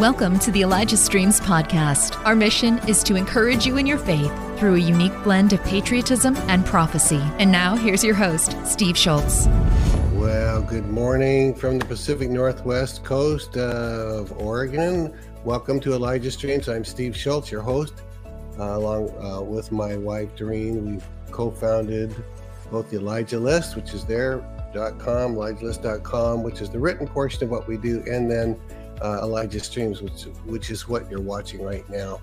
Welcome to the Elijah Streams podcast. Our mission is to encourage you in your faith through a unique blend of patriotism and prophecy. And now, here's your host, Steve Shultz. Well, good morning from the Pacific Northwest coast of Oregon. Welcome to Elijah Streams. I'm Steve Shultz, your host, uh, along uh, with my wife Doreen. We've co-founded both the Elijah List, which is there.com, ElijahList.com, which is the written portion of what we do, and then uh, Elijah Streams, which which is what you're watching right now.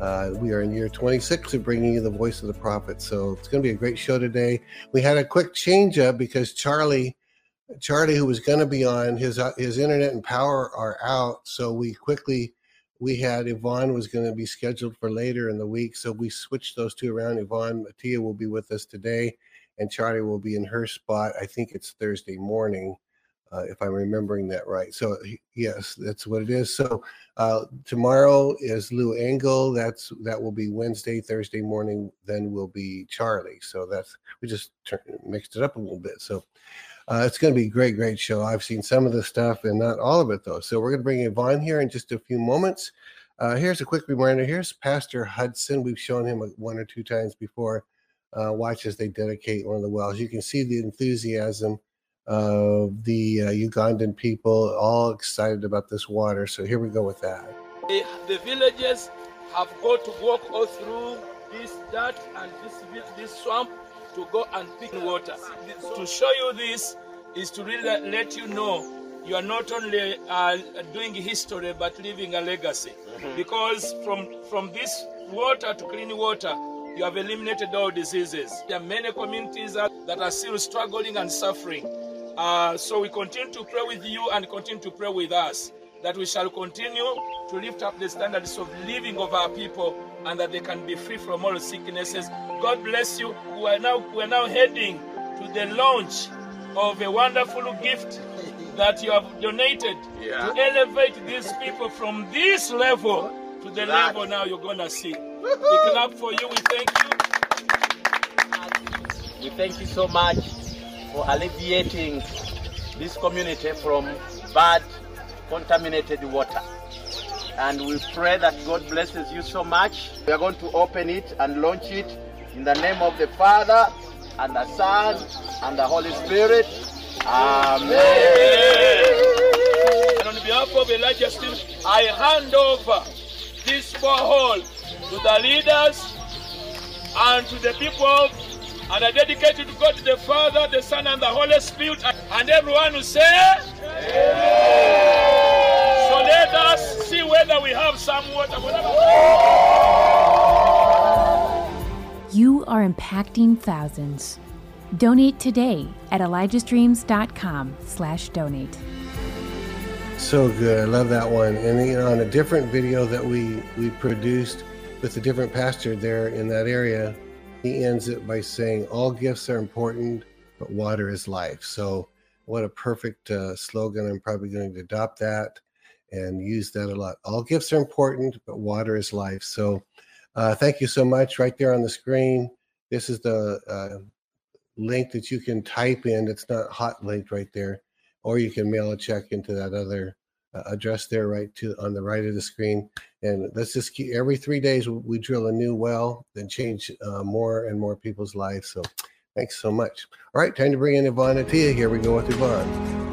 Uh, we are in year 26 of bringing you the voice of the prophet. So it's going to be a great show today. We had a quick change up because Charlie, Charlie, who was going to be on, his uh, his internet and power are out. So we quickly we had Yvon was going to be scheduled for later in the week. So we switched those two around. Yvon Attia will be with us today, and Charlie will be in her spot. I think it's Thursday morning uh, if I'm remembering that right. So yes, that's what it is. So uh, tomorrow is Lou Engle. That's that will be Wednesday, Thursday morning. Then will be Charlie. So that's we just mixed it up a little bit. So uh, it's going to be a great, great show. I've seen some of the stuff and not all of it though. So we're going to bring Yvon here in just a few moments. Uh, here's a quick reminder. Here's Pastor Hudson. We've shown him one or two times before. Uh, watch as they dedicate one of the wells. You can see the enthusiasm of the uh, Ugandan people, all excited about this water. So here we go with that. The, the villagers have got to walk all through this dirt and this, this swamp to go and pick water. To show you this is to really let you know you are not only uh, doing history but leaving a legacy. Mm-hmm. Because from, from this water to clean water, you have eliminated all diseases. There are many communities that are still struggling and suffering. Uh, so we continue to pray with you and continue to pray with us that we shall continue to lift up the standards of living of our people and that they can be free from all sicknesses. God bless you. We are now we are now heading to the launch of a wonderful gift that you have donated yeah. to elevate these people from this level to the that. level now you're gonna see. We clap for you. We thank you. We thank you so much for alleviating this community from bad contaminated water. And we pray that God blesses you so much. We are going to open it and launch it in the name of the Father and the Son and the Holy Spirit. Amen. And on behalf of Elijah Stream, I hand over this borehole to the leaders and to the people and I dedicate it to God the Father, the Son, and the Holy Spirit. And everyone who says, So let us see whether we have some water. You are impacting thousands. Donate today at ElijahStreams.com slash donate. So good. I love that one. And you know, on a different video that we we produced with a different pastor there in that area, he ends it by saying, All gifts are important, but water is life. So, what a perfect uh, slogan. I'm probably going to adopt that and use that a lot. All gifts are important, but water is life. So, uh, thank you so much. Right there on the screen, this is the uh, link that you can type in. It's not hot linked right there, or you can mail a check into that other address there right to on the right of the screen and let's just keep every three days we drill a new well and change uh, more and more people's lives so thanks so much all right time to bring in yvon attia here we go with yvon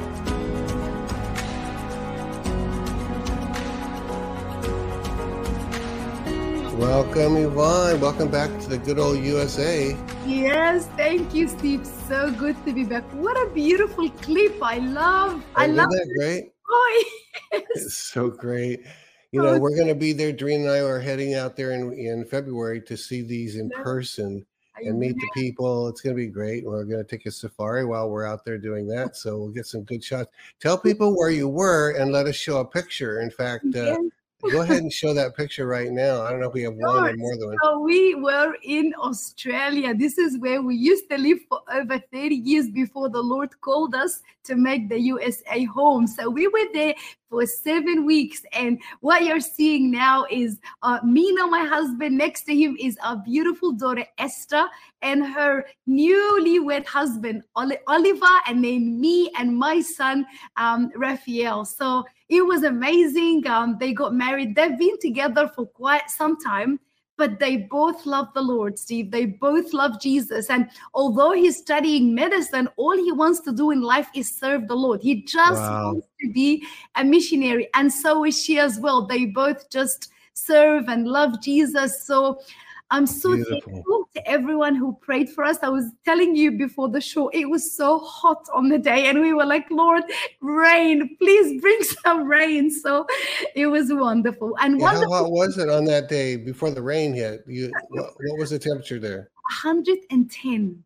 Welcome, Yvon. Welcome back to the good old USA. Yes, thank you, Steve. So good to be back. What a beautiful clip. I love. I, I love that. Great. Oh, yes. It's so great. You know, we're going to be there. Doreen and I are heading out there in, in February to see these in person and meet the people. It's going to be great. We're going to take a safari while we're out there doing that. So we'll get some good shots. Tell people where you were and let us show a picture. In fact, uh, Go ahead and show that picture right now. I don't know if we have sure. one or more than one. So we were in Australia. This is where we used to live for over 30 years before the Lord called us to make the USA home. So we were there for seven weeks. And what you're seeing now is uh, Mina, my husband. Next to him is our beautiful daughter Esther and her newlywed husband Oliver, and then me and my son um, Raphael. So it was amazing. Um, they got married. They've been together for quite some time, but they both love the Lord, Steve. They both love Jesus. And although he's studying medicine, all he wants to do in life is serve the Lord. He just Wow. wants to be a missionary. And so is she as well. They both just serve and love Jesus. So I'm so Beautiful. thankful to everyone who prayed for us. I was telling you before the show, it was so hot on the day, and we were like, Lord, rain, please bring some rain. So it was wonderful. And Yeah, how hot was it on that day before the rain hit? You, what, what was the temperature there? 110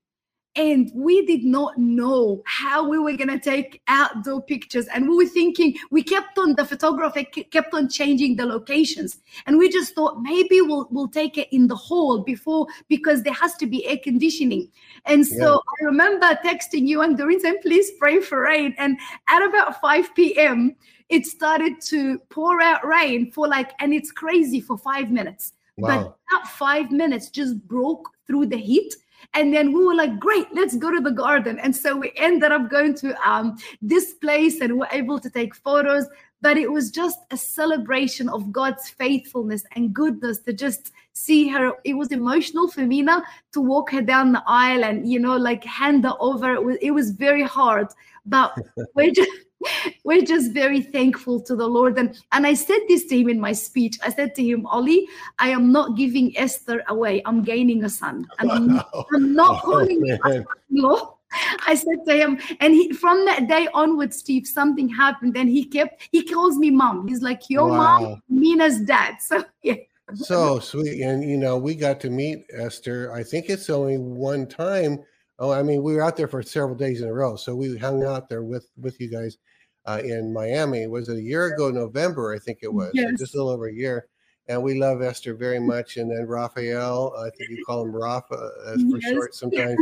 and we did not know how we were going to take outdoor pictures. And we were thinking we kept on the photographer kept on changing the locations. And we just thought maybe we'll we'll take it in the hall before because there has to be air conditioning. And so i remember texting you and Doreen saying please pray for rain. And at about 5 p.m it started to pour out rain for like and it's crazy for five minutes. Wow. but that five minutes just broke through the heat. And then we were like, great, let's go to the garden. And so we ended up going to um, this place and we're able to take photos. But it was just a celebration of God's faithfulness and goodness to just see her. It was emotional for Mina to walk her down the aisle and, you know, like hand her over. It was, it was very hard. But we're just we're just very thankful to the Lord. And, and I said this to him in my speech. I said to him, Ollie, I am not giving Esther away. I'm gaining a son. And I'm, not- I'm not Oh, calling him law. I said to him, and he from that day onwards, Steve, something happened. And he kept he calls me mom. He's like, Your Wow. mom, Mina's dad. So yeah. so sweet and you know we got to meet esther i think it's only one time oh i mean we were out there for several days in a row so we hung out there with with you guys uh, in miami was it a year ago november i think it was Yes. just a little over a year and we love esther very much and then raphael i think you call him rafa uh, for Yes. short sometimes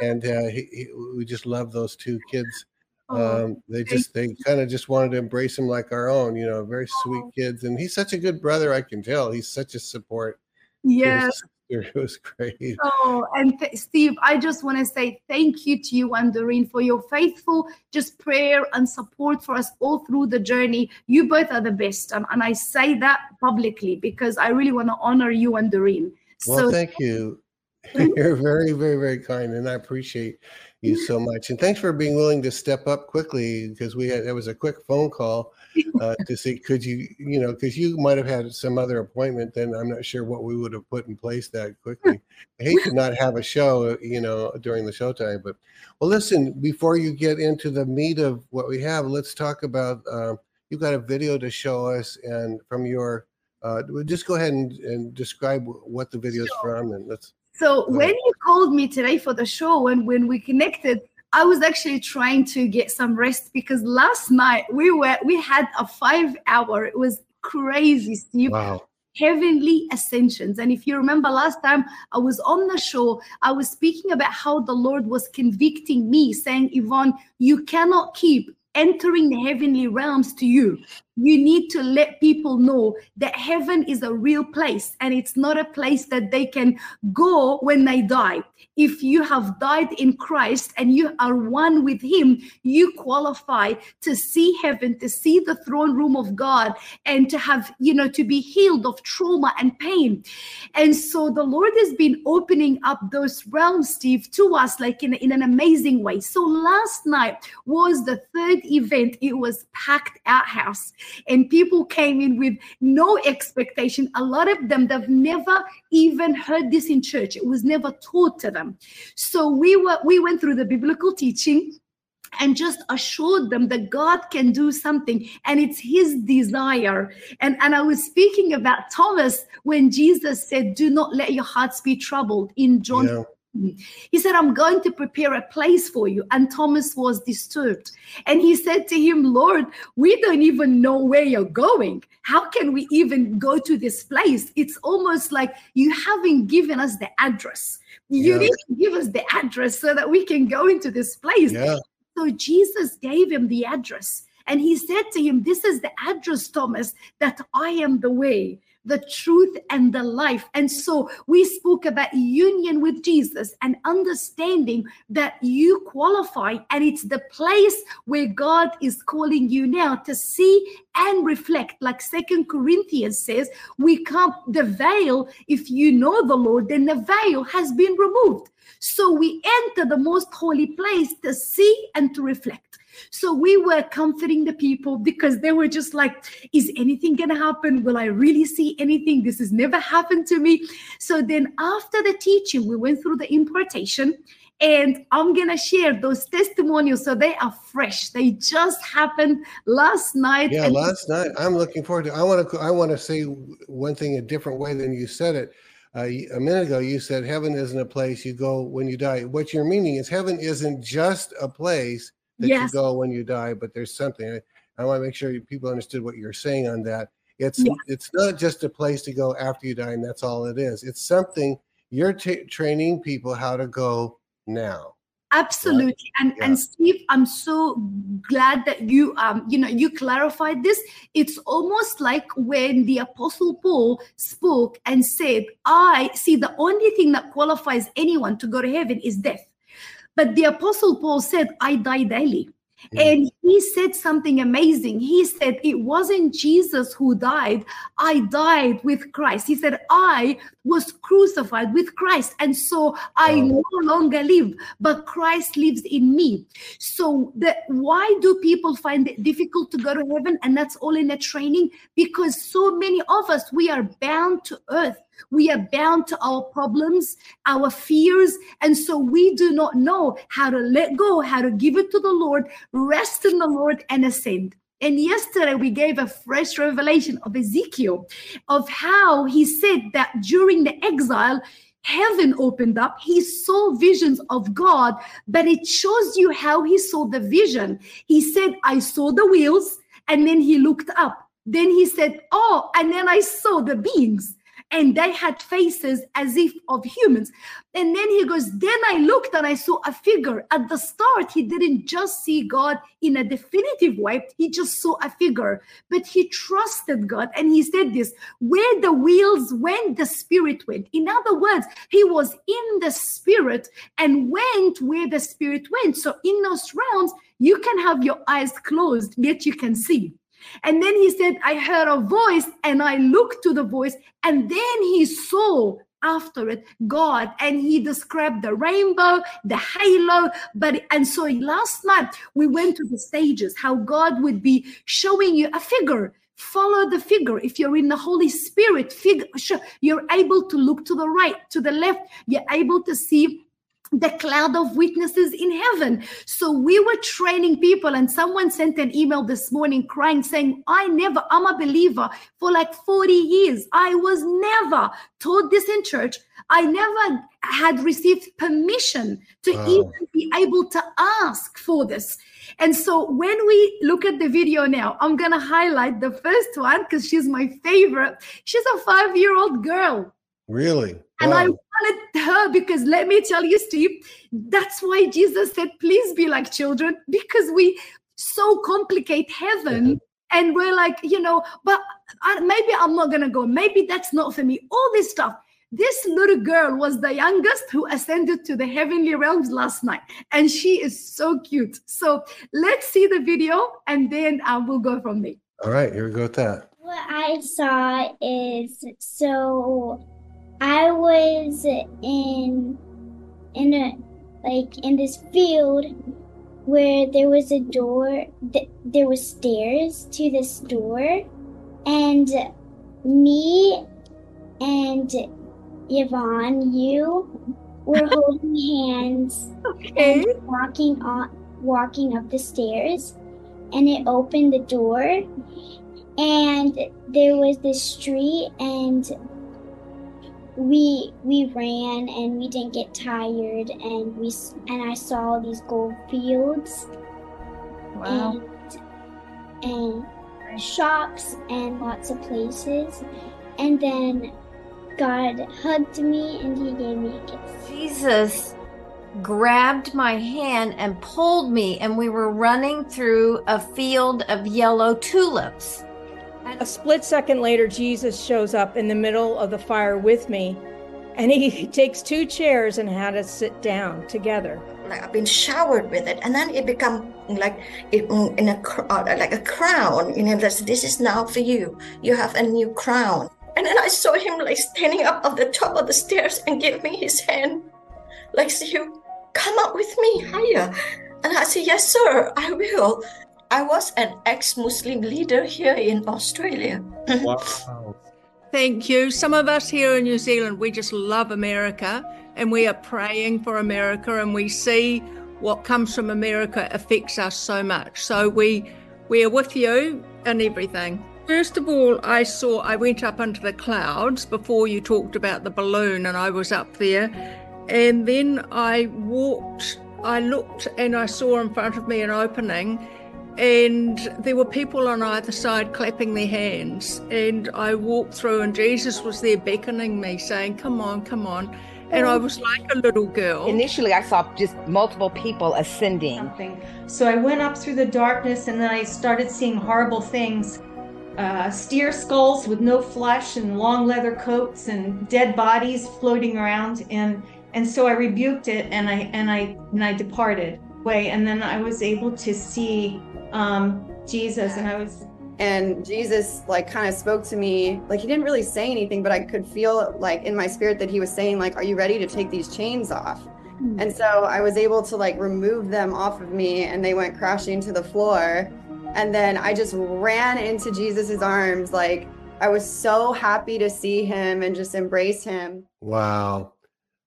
and uh, he, he, we just love those two kids um, they just they kind of just wanted to embrace him like our own you know very sweet kids and he's such a good brother i can tell he's such a support yes. it was great Oh, and th- Steve, I just want to say thank you to you and Doreen for your faithful just prayer and support for us all through the journey. You both are the best. And, and I say that publicly because I really want to honor you and Doreen. well so thank you mm-hmm. you're very very very kind and i appreciate you so much and thanks for being willing to step up quickly because we had it was a quick phone call uh, to see could you you know because you might have had some other appointment then i'm not sure what we would have put in place that quickly. I hate to not have a show you know during the showtime but well listen before you get into the meat of what we have let's talk about um, you've got a video to show us and from your uh, just go ahead and, and describe what the video is from and let's So when you called me today for the show and when we connected, I was actually trying to get some rest because last night we were we had a five hour. It was crazy, Steve. wow Heavenly ascensions. And if you remember last time I was on the show, I was speaking about how the Lord was convicting me, saying, Yvon, you cannot keep entering the heavenly realms to you. You need to let people know that heaven is a real place and it's not a place that they can go when they die. If you have died in Christ and you are one with Him, you qualify to see heaven, to see the throne room of God, and to have, you know, to be healed of trauma and pain. And so the Lord has been opening up those realms, Steve, to us like in, in an amazing way. So last night was the third event, it was packed outhouse and people came in with no expectation. A lot of them, they've never even heard this in church. It was never taught to them. So we were we went through the biblical teaching and just assured them that God can do something and it's his desire. And, and I was speaking about Thomas when Jesus said, Do not let your hearts be troubled in John yeah. He said, I'm going to prepare a place for you. And Thomas was disturbed. And he said to him, Lord, we don't even know where you're going. How can we even go to this place? It's almost like you haven't given us the address. You Yeah. need to give us the address so that we can go into this place. yeah So Jesus gave him the address. And he said to him, This is the address, Thomas, that I am the way. The truth, and the life. And so we spoke about union with Jesus and understanding that you qualify, and it's the place where God is calling you now to see and reflect. Like Second Corinthians says, we come the veil. If you know the Lord, then the veil has been removed. So we enter the most holy place to see and to reflect. So we were comforting the people because they were just like, is anything going to happen? Will I really see anything? This has never happened to me. So then after the teaching, we went through the impartation and I'm going to share those testimonials so they are fresh. They just happened last night. Yeah, last night. I'm looking forward to I want to I want to say one thing a different way than you said it. Uh, a minute ago, you said heaven isn't a place you go when you die. What you're meaning is heaven isn't just a place that yes. you go when you die, but there's something. I, I want to make sure people understood what you're saying on that. It's yeah. it's not just a place to go after you die, and that's all it is. It's something you're t- training people how to go now absolutely and yeah. and steve i'm so glad that you um you know you clarified this it's almost like when the apostle paul spoke and said i see the only thing that qualifies anyone to go to heaven is death but the Apostle Paul said, I die daily. And he said something amazing. He said, It wasn't Jesus who died. I died with Christ. He said, I was crucified with Christ. And so I no longer live, but Christ lives in me. So the, why do people find it difficult to go to heaven? And that's all in the training because so many of us, we are bound to earth. We are bound to our problems, our fears. And so we do not know how to let go, how to give it to the Lord, rest in the Lord, and ascend. And yesterday we gave a fresh revelation of Ezekiel of how he said that during the exile, heaven opened up. He saw visions of God, but it shows you how he saw the vision. He said, I saw the wheels, and then he looked up. Then he said, Oh, and then I saw the beings and they had faces as if of humans. And then he goes, Then I looked and I saw a figure. At the start, he didn't just see God in a definitive way, he just saw a figure, but he trusted God. And he said this where the wheels went, the spirit went. In other words, he was in the spirit and went where the spirit went. So in those realms, you can have your eyes closed, yet you can see. And then he said, I heard a voice and I looked to the voice, and then he saw after it God and he described the rainbow, the halo. But and so last night we went to the stages, how God would be showing you a figure. Follow the figure. If you're in the Holy Spirit, figure, you're able to look to the right, to the left. You're able to see the cloud of witnesses in heaven. So we were training people, and someone sent an email this morning crying, saying, I never, I'm a believer for like 40 years. I was never taught this in church. I never had received permission to wow. even be able to ask for this. And so when we look at the video now, I'm going to highlight the first one because she's my favorite. She's a five year old girl. Really? And I wanted her because let me tell you, Steve, that's why Jesus said, please be like children, because we so complicate heaven. Mm-hmm. And we're like, you know, but I, maybe I'm not going to go. Maybe that's not for me. All this stuff. This little girl was the youngest who ascended to the heavenly realms last night. And she is so cute. So let's see the video and then uh, we'll go from there. All right, here we go with that. What I saw is so I was in in a like in this field where there was a door th- there was stairs to this door and me and Yvon you were holding hands okay. and walking on walking up the stairs and it opened the door and there was this street and we we ran and we didn't get tired and we and I saw these gold fields. Wow. And, and shops and lots of places. And then God hugged me and he gave me a kiss. Jesus grabbed my hand and pulled me and we were running through a field of yellow tulips A split second later, Jesus shows up in the middle of the fire with me, and he takes two chairs and had us sit down together. Like I've been showered with it, and then it become like it, in a uh, like a crown. You know, this this is now for you. You have a new crown. And then I saw him like standing up on the top of the stairs and give me his hand, like, "So you come up with me higher." And I said, "Yes, sir, I will." I was an ex-Muslim leader here in Australia. Wow. Thank you. Some of us here in New Zealand, we just love America and we are praying for America and we see what comes from America affects us so much. So we we are with you and everything. First of all, I saw I went up into the clouds before you talked about the balloon and I was up there. And then I walked, I looked and I saw in front of me an opening and there were people on either side clapping their hands. And I walked through, and Jesus was there beckoning me, saying, Come on, come on. And I was like a little girl. Initially, I saw just multiple people ascending. Something. So I went up through the darkness, and then I started seeing horrible things. Uh, steer skulls with no flesh and long leather coats and dead bodies floating around and and so I rebuked it and I and I and I departed away and then I was able to see um, Jesus, and I was. And Jesus, like, kind of spoke to me. Like, he didn't really say anything, but I could feel, like, in my spirit that he was saying, like, "Are you ready to take these chains off?" Mm-hmm. And so I was able to like remove them off of me, and they went crashing to the floor. And then I just ran into Jesus's arms, like I was so happy to see him and just embrace him. Wow.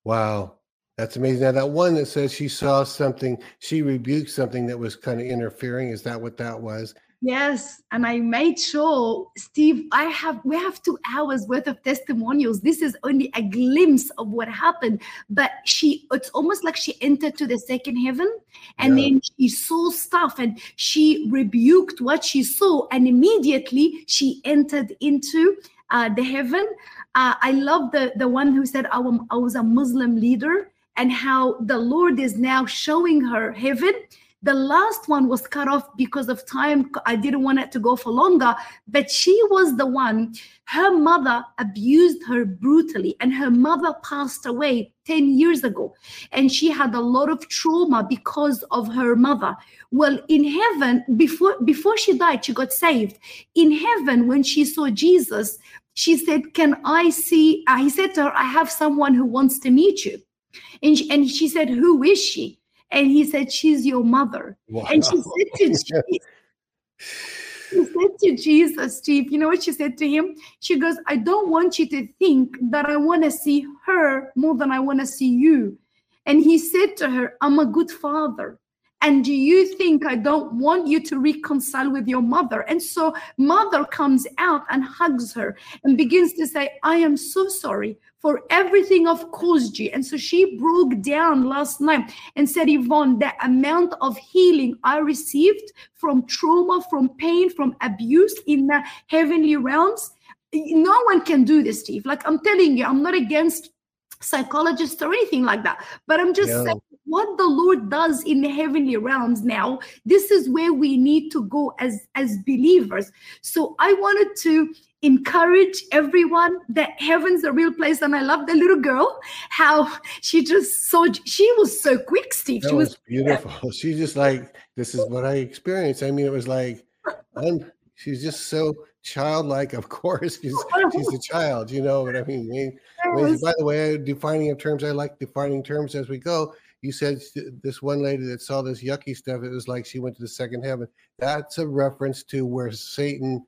Wow. That's amazing. Now that one that says she saw something, she rebuked something that was kind of interfering. Is that what that was? Yes, and I made sure, Steve. I have we have two hours worth of testimonials. This is only a glimpse of what happened, but she it's almost like she entered to the second heaven, and yeah. then she saw stuff, and she rebuked what she saw, and immediately she entered into uh, the heaven. Uh, I love the the one who said I, I was a Muslim leader and how the Lord is now showing her heaven. The last one was cut off because of time. I didn't want it to go for longer, but she was the one. Her mother abused her brutally, and her mother passed away 10 years ago. And she had a lot of trauma because of her mother. Well, in heaven, before, before she died, she got saved. In heaven, when she saw Jesus, she said, Can I see? Uh, I said to her, I have someone who wants to meet you. And she, and she said, Who is she? And he said, She's your mother. Wow. And she said to Jesus, she said to Jesus, Steve, you know what she said to him? She goes, I don't want you to think that I want to see her more than I want to see you. And he said to her, I'm a good father. And do you think I don't want you to reconcile with your mother? And so mother comes out and hugs her and begins to say, I am so sorry for everything I've caused you. And so she broke down last night and said, Yvon, the amount of healing I received from trauma, from pain, from abuse in the heavenly realms, no one can do this, Steve. Like I'm telling you, I'm not against psychologists or anything like that, but I'm just yeah. saying what the Lord does in the heavenly realms now. This is where we need to go as as believers. So I wanted to encourage everyone that heaven's a real place. And I love the little girl, how she just so she was so quick, Steve. That she was, was beautiful. She's just like, this is what I experienced. I mean, it was like I'm she's just so childlike, of course. She's she's a child, you know what I mean? I mean by the way, defining of terms, I like defining terms as we go. You said this one lady that saw this yucky stuff, it was like she went to the second heaven. That's a reference to where Satan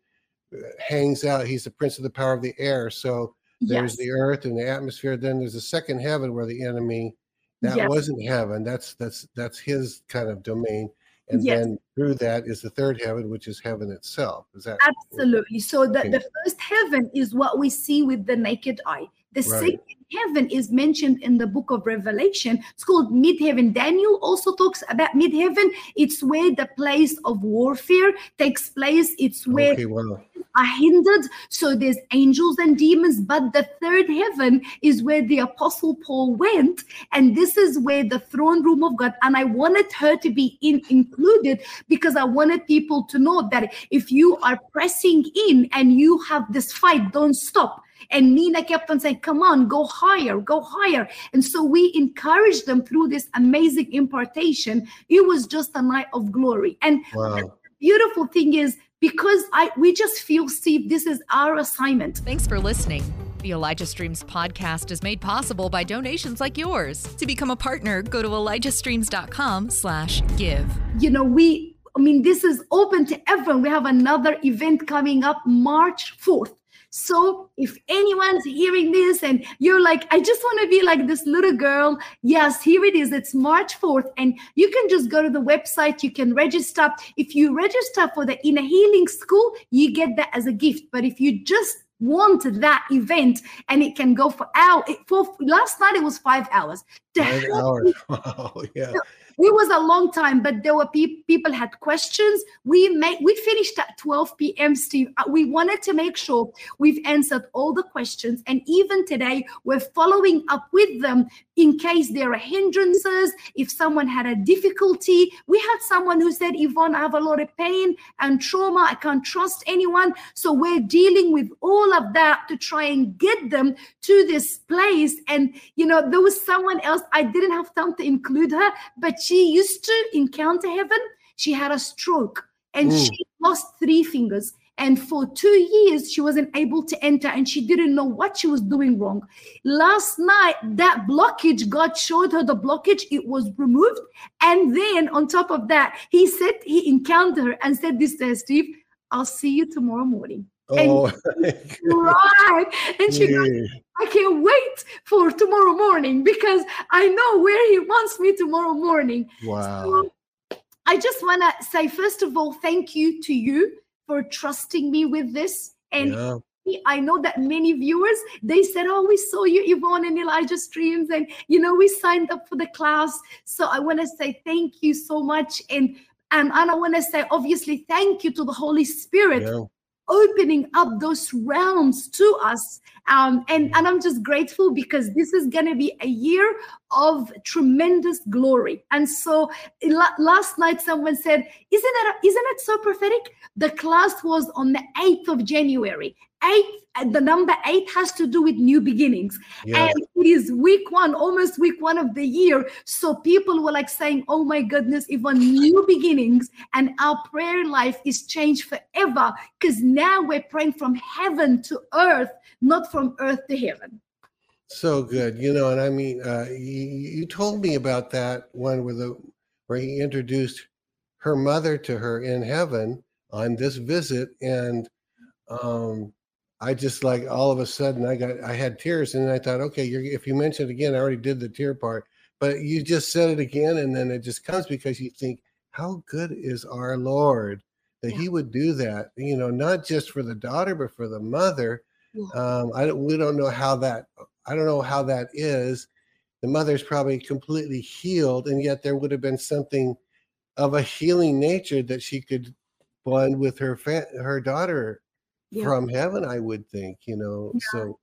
uh, hangs out. He's the prince of the power of the air. So there's yes. the earth and the atmosphere. Then there's a second heaven where the enemy that yes. wasn't heaven. That's that's that's his kind of domain. And yes. then through that is the third heaven, which is heaven itself. Is that absolutely? So the, the first heaven is what we see with the naked eye. The Right. second heaven is mentioned in the book of Revelation. It's called mid heaven. Daniel also talks about mid heaven. It's where the place of warfare takes place. It's where Okay, wow. are hindered. So there's angels and demons, but the third heaven is where the apostle Paul went, and this is where the throne room of God. And I wanted her to be in, included because I wanted people to know that if you are pressing in and you have this fight, don't stop. And Nina kept on saying, Come on, go higher, go higher. And so we encouraged them through this amazing impartation. It was just a night of glory. And Wow. beautiful thing is because I we just feel Steve, this is our assignment. Thanks for listening. The Elijah Streams podcast is made possible by donations like yours. To become a partner, go to elijahstreams.com slash give. You know, we I mean, this is open to everyone. We have another event coming up March 4th. So if anyone's hearing this and you're like, I just want to be like this little girl, yes, here it is. It's March 4th. And you can just go to the website, you can register. If you register for the inner healing school, you get that as a gift. But if you just want that event and it can go for hour for last night it was five hours To Five hours. Wow. Yeah. It was a long time but there were pe- people had questions. We made we finished at 12 p.m steve. Uh, we wanted to make sure we've answered all the questions and even today we're following up with them in case there are hindrances if someone had a difficulty. We had someone who said yvon i have a lot of pain and trauma. I can't trust anyone. So we're dealing with all of that to try and get them to this place. And you know there was someone else i didn't have time to include her but she used to encounter heaven. She had a stroke and Mm. she lost three fingers and for two years she wasn't able to enter and she didn't know what she was doing wrong. Last night that blockage god showed her the blockage. It was removed. And then on top of that he said he encountered her and said this to her steve i'll see you tomorrow morning. Oh, right and she goes Yeah. I can't wait for tomorrow morning because I know where he wants me tomorrow morning. wow. So I just want to say, first of all, thank you to you for trusting me with this. And Yeah. I know that many viewers they said, "Oh, we saw you, Yvon, and Elijah streams, and you know we signed up for the class." So I want to say thank you so much, and and, and I want to say obviously thank you to the Holy Spirit Yeah. opening up those realms to us. Um, and, and I'm just grateful because this is going to be a year of tremendous glory. And so last night, someone said, Isn't it, isn't it so prophetic? The class was on the 8th of January. Eight, uh, the number eight has to do with new beginnings. Yeah. And it is week one, almost week one of the year. So people were like saying, Oh my goodness, even new beginnings, and our prayer life is changed forever because now we're praying from heaven to earth, not from earth to heaven. So good, you know, and I mean, uh, you, you told me about that one where the where he introduced her mother to her in heaven on this visit, and um, I just like all of a sudden I got I had tears, and I thought, okay, you're, if you mention it again, I already did the tear part, but you just said it again, and then it just comes because you think, how good is our Lord that He would do that, you know, not just for the daughter, but for the mother. Um, I don't, we don't know how that I don't know how that is. The mother's probably completely healed, and yet there would have been something of a healing nature that she could bond with her fa- her daughter Yeah. from heaven. I would think, you know. So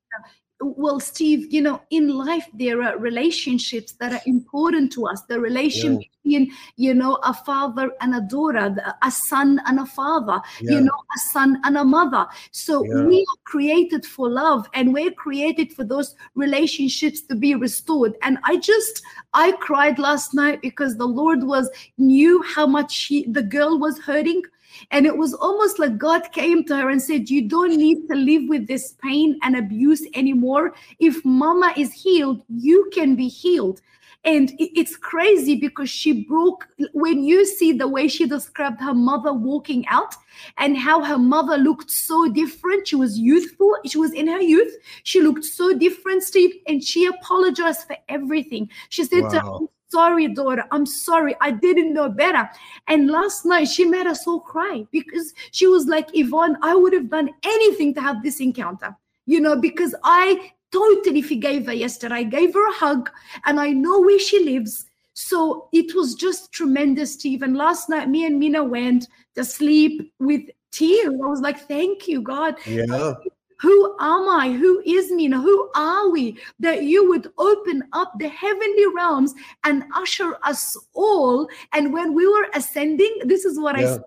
well steve you know in life there are relationships that are important to us the relation Yeah. between you know a father and a daughter a son and a father Yeah. you know a son and a mother so Yeah. we are created for love and we're created for those relationships to be restored and i just i cried last night because the lord was knew how much she the girl was hurting and it was almost like God came to her and said, You don't need to live with this pain and abuse anymore. If mama is healed, you can be healed. And it's crazy because she broke, when you see the way she described her mother walking out and how her mother looked so different, she was youthful, she was in her youth, she looked so different, Steve, and she apologized for everything. She said to her, Wow. Sorry, daughter. I'm sorry. I didn't know better. And last night she made us all cry because she was like, Yvon, I would have done anything to have this encounter, you know, because I totally forgave her yesterday. I gave her a hug and I know where she lives. So it was just tremendous, Steve. And last night, me and Mina went to sleep with tears. I was like, thank you, God. Yeah. Who am I? Who is me? And Who are we? That you would open up the heavenly realms and usher us all. And when we were ascending, this is what I Yeah. said.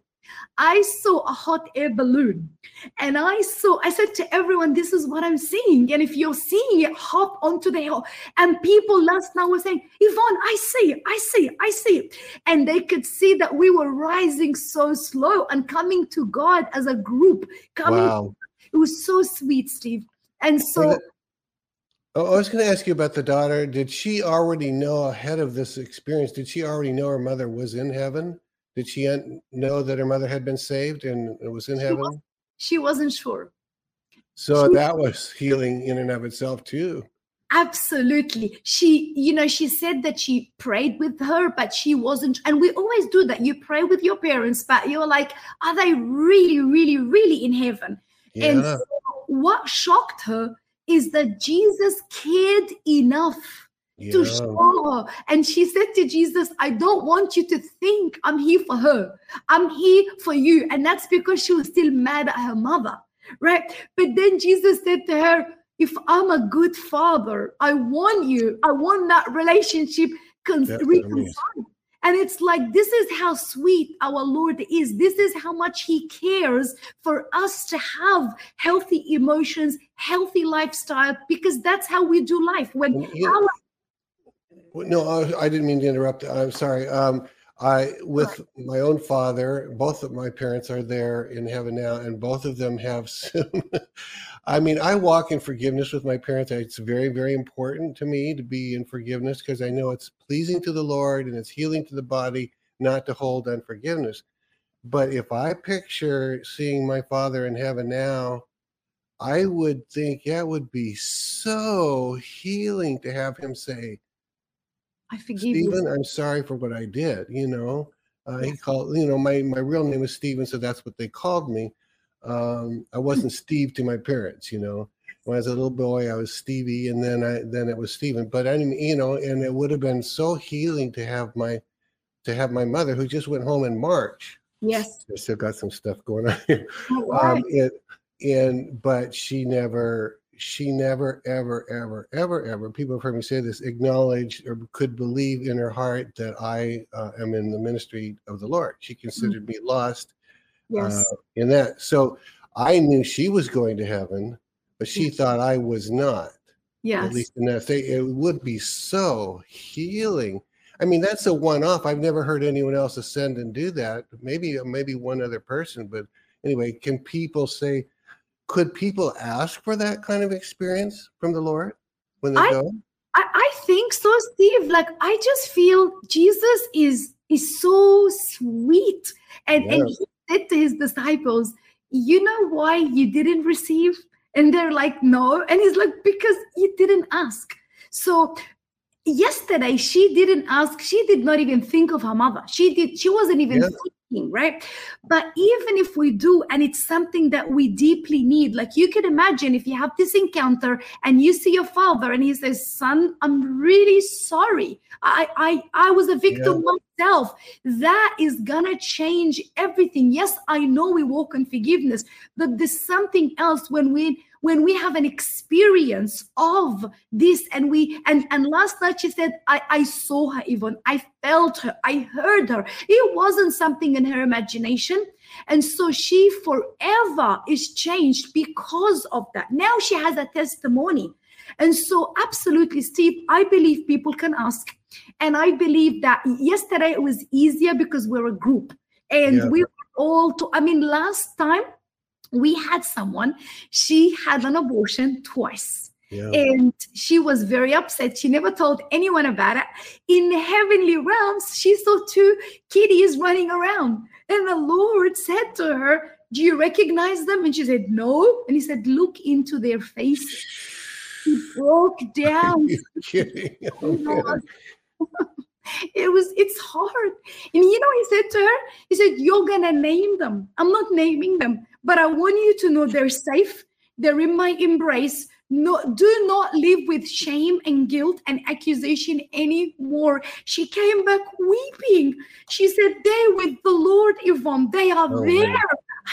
I saw a hot air balloon. And I saw, I said to everyone, this is what I'm seeing. And if you're seeing it, hop onto the hill. And people last night were saying, Yvon, I see it, I see it, I see it. And they could see that we were rising so slow and coming to God as a group. Coming, Wow. It was so sweet, Steve. And so Oh, I was going to ask you about the daughter. Did she already know ahead of this experience? Did she already know her mother was in heaven? Did she know that her mother had been saved and was in She heaven? was- she wasn't sure. So she- that was healing in and of itself too. Absolutely. She, you know, she said that she prayed with her, but she wasn't. And we always do that. You pray with your parents, but you're like, are they really, really, really in heaven? And so what shocked her is that Jesus cared enough to show her. And she said to Jesus, I don't want you to think I'm here for her. I'm here for you. And that's because she was still mad at her mother, right? But then Jesus said to her, if I'm a good father, I want you, I want that relationship con- reconciled. And it's like, this is how sweet our Lord is. This is how much He cares for us to have healthy emotions, healthy lifestyle, because that's how we do life. When our No, I, I didn't mean to interrupt. I'm sorry. Um, I, with my own father, both of my parents are there in heaven now, and both of them have some. I mean, I walk in forgiveness with my parents. It's very, very important to me to be in forgiveness because I know it's pleasing to the Lord and it's healing to the body not to hold unforgiveness. But if I picture seeing my father in heaven now, I would think, yeah, it would be so healing to have him say, I forgive you. Stephen, I'm sorry for what I did. You know, uh, he called, you know, my, my real name is Stephen, so that's what they called me. Um, I wasn't Steve to my parents, you know. When I was a little boy, I was Stevie, and then I then it was Stephen. But I mean, you know, and it would have been so healing to have my to have my mother who just went home in March. Yes. I still got some stuff going on here. Oh, Um, it, and but she never, she never, ever, ever, ever, ever. People have heard me say this. Acknowledged or could believe in her heart that I uh, am in the ministry of the Lord. She considered me lost Yes. uh, in that. So I knew she was going to heaven, but she thought I was not. Yes. At least in that state, it would be so healing. I mean, that's a one-off. I've never heard anyone else ascend and do that. Maybe, maybe one other person, but anyway, can people say? Could people ask for that kind of experience from the Lord when they I- go? I, I think so, Steve. Like I just feel Jesus is is so sweet. And and he said to his disciples, You know why you didn't receive? And they're like, No. And he's like, Because you didn't ask. So yesterday she didn't ask, she did not even think of her mother. She did, she wasn't even Yeah. Thinking, right? But even if we do, and it's something that we deeply need, like you can imagine if you have this encounter and you see your father and he says, Son, I'm really sorry. I I I was a victim myself. That is gonna change everything. Yes, I know we walk in forgiveness, but there's something else when we when we have an experience of this and we and and last night she said i i saw her even i felt her. I heard her. It wasn't something in her imagination. And so she forever is changed because of that. Now she has a testimony. And so absolutely steve i believe people can ask. And i believe that yesterday it was easier because we're a group. And Yeah. we were all to, i mean last time we had someone she had an abortion twice. Yeah. and she was very upset. She never told anyone about it. In heavenly realms she saw two kitties running around. And the lord said to her do you recognize them? And she said no. And he said look into their faces. She broke down. kidding? Oh, you know, man. it was it's hard. And you know he said to her he said you're gonna name them. I'm not naming them but i want you to know they're safe they're in my embrace no, do not live with shame and guilt and accusation anymore. She came back weeping. She said, They with the Lord, Yvon, they are Oh, there. man.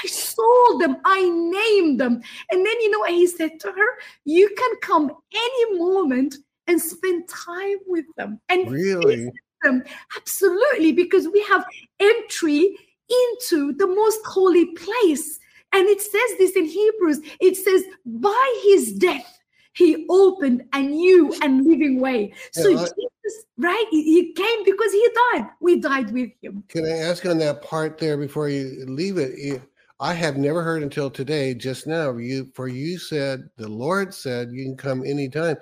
I saw them, I named them. And then you know what he said to her? You can come any moment and spend time with them and Really? them. Absolutely, because we have entry into the most holy place. And it says this in Hebrews it says, by his death, he opened a new and living way. So I- Jesus, right? He came because he died. We died with him. Can I ask on that part there before you leave it? I have never heard until today, just now. You for you said the Lord said you can come anytime.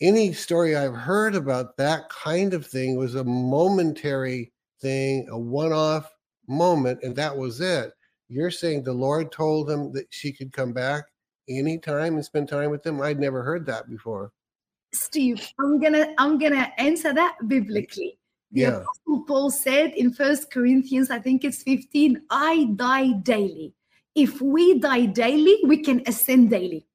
Any story I've heard about that kind of thing was a momentary thing, a one-off moment, and that was it. You're saying the Lord told him that she could come back anytime and spend time with them. I'd never heard that before. Steve, I'm gonna I'm gonna answer that biblically. The Yeah. Apostle Paul said in First Corinthians, I think it's 15, I die daily. If we die daily, we can ascend daily.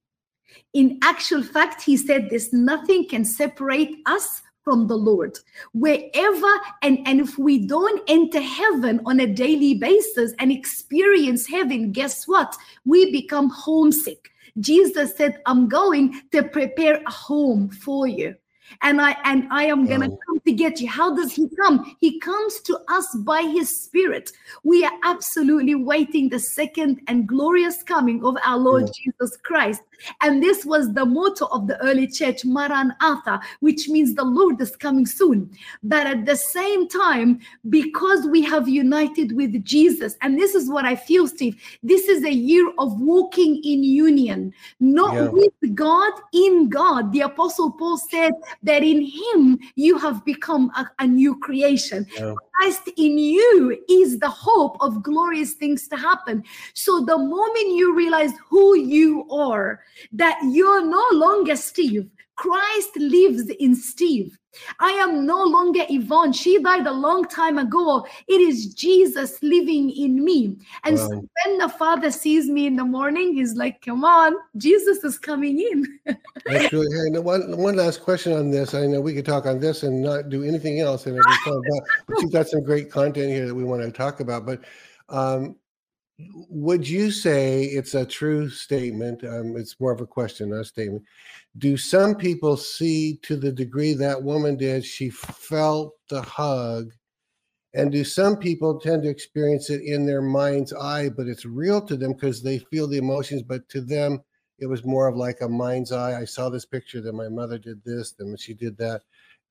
In actual fact, he said this nothing can separate us from the Lord. Wherever and, and if we don't enter heaven on a daily basis and experience heaven, guess what? We become homesick. Jesus said, I'm going to prepare a home for you. And I and I am gonna come to get you. How does he come? He comes to us by his spirit. We are absolutely waiting the second and glorious coming of our Lord Jesus Christ. And this was the motto of the early church, Maranatha, which means the Lord is coming soon. But at the same time, because we have united with Jesus, and this is what I feel, Steve, this is a year of walking in union, not Yeah. with God, in God. The Apostle Paul said that in Him you have become a, a new creation. Yeah. Christ in you is the hope of glorious things to happen. So the moment you realize who you are, that you're no longer Steve, Christ lives in Steve. I am no longer Yvon. She died a long time ago. It is Jesus living in me. And so when the Father sees me in the morning, he's like, Come on, Jesus is coming in. That's really, hey, now one, one last question on this. I know we could talk on this and not do anything else, and fun. But, but you've got some great content here that we want to talk about. But um, would you say it's a true statement? Um, it's more of a question, not a statement. Do some people see to the degree that woman did, she felt the hug? And do some people tend to experience it in their mind's eye, but it's real to them because they feel the emotions, but to them, it was more of like a mind's eye. I saw this picture that my mother did this, then she did that,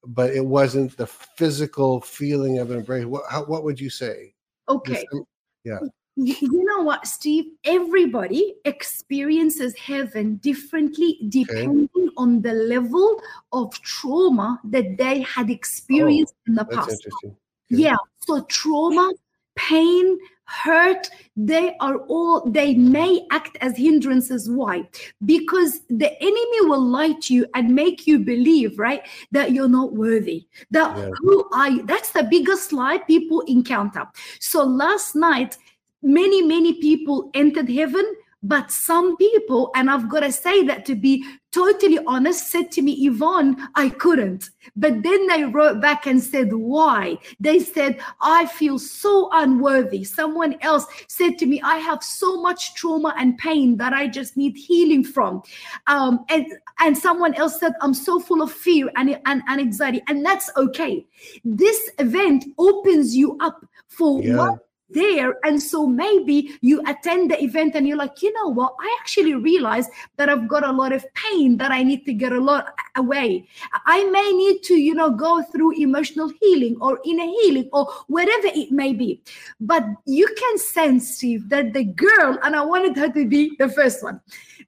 but it wasn't the physical feeling of an embrace. What, how, what would you say? Okay. some- yeah. You know what, Steve? Everybody experiences heaven differently depending on the level of trauma that they had experienced oh, in the Oh, past. interesting. Yeah. So trauma, pain, hurt, they are all, they may act as hindrances. Why? Because the enemy will lie to you and make you believe, right, that you're not worthy. That Yeah. who are you? That's the biggest lie people encounter. So last night, many, many people entered heaven. But some people, and I've got to say that to be totally honest, said to me, Yvon, I couldn't. But then they wrote back and said, Why? They said, I feel so unworthy. Someone else said to me, I have so much trauma and pain that I just need healing from. Um, and, and someone else said, I'm so full of fear and, and, and anxiety. And that's okay. This event opens you up for Yeah. what there. And so maybe you attend the event and you're like, you know what? I actually realize that I've got a lot of pain that I need to get a lot away. I may need to, you know, go through emotional healing or inner healing or whatever it may be. But you can sense, Steve, that the girl, and I wanted her to be the first one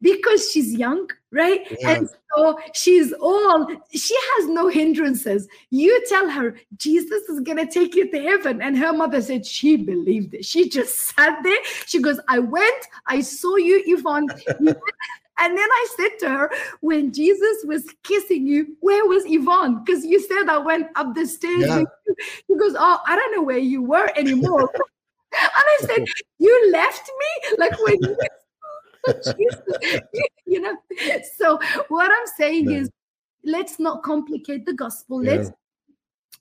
because she's young, right? Yeah. And so she's all, she has no hindrances. You tell her, Jesus is going to take you to heaven. And her mother said she believed it. She just sat there. She goes, I went, I saw you, Yvon. And then I said to her, when Jesus was kissing you, where was Yvon? Because you said I went up the stairs. Yeah. She goes, Oh, I don't know where you were anymore. and I said, You left me? Like when you you know, so what I'm saying is let's not complicate the gospel. Yeah. Let's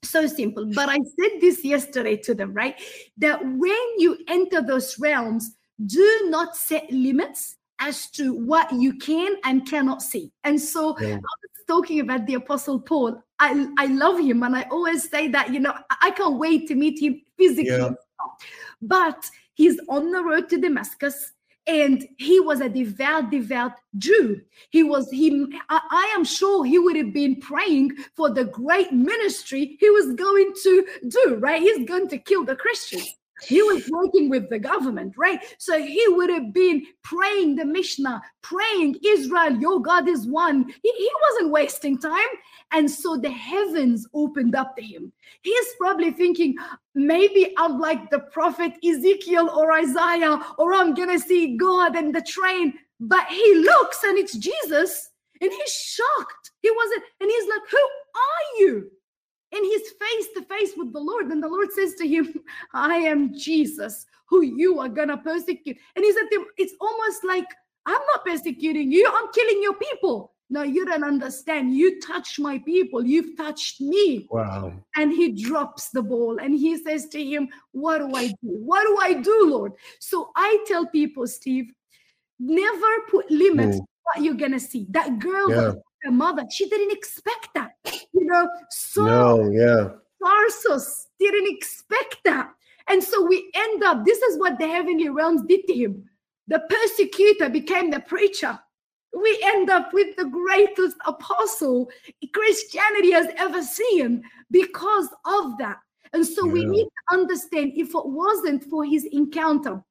so simple. But I said this yesterday to them, right? That when you enter those realms, do not set limits as to what you can and cannot see. And so Yeah. I was talking about the Apostle Paul. I, I love him and I always say that, you know, I I can't wait to meet him physically. Yeah. But he's on the road to Damascus and he was a devout, devout Jew. He was, he, I, I am sure he would have been praying for the great ministry he was going to do, right? He's going to kill the Christians. He was working with the government, right? So he would have been praying the Mishnah, praying, Israel, your God is one. He, he wasn't wasting time. And so the heavens opened up to him. He's probably thinking, maybe I'm like the prophet Ezekiel or Isaiah, or I'm going to see God and the train. But he looks and it's Jesus, and he's shocked. He wasn't, and he's like, Who are you? And he's face to face with the Lord. And the Lord says to him, I am Jesus, who you are going to persecute. And he said to him, It's almost like, I'm not persecuting you, I'm killing your people. No, you don't understand. You touched my people, you've touched me. Wow. And he drops the ball and he says to him, What do I do? What do I do, Lord? So I tell people, Steve, never put limits to what you're going to see. That girl, Yeah. Her mother, she didn't expect that. You know, so No, yeah. Tarsus didn't expect that. And so we end up, this is what the heavenly realms did to him. The persecutor became the preacher. We end up with the greatest apostle Christianity has ever seen because of that. And so we need to understand if it wasn't for his encounter,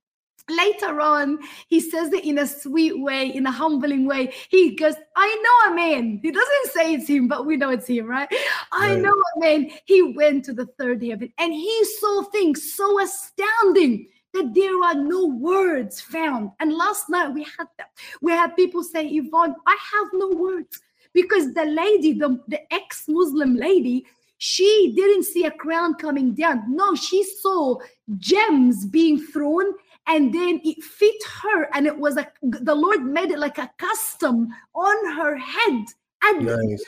later on, he says it in a sweet way, in a humbling way. He goes, I know a man. He doesn't say it's him, but we know it's him, right? I Right. know a man. He went to the third heaven and he saw things so astounding that there are no words found. And last night we had that. We had people say, Yvon, I have no words. Because the lady, the, the ex Muslim lady, she didn't see a crown coming down. No, she saw gems being thrown and then it fit her and it was a the lord made it like a custom on her head and Nice.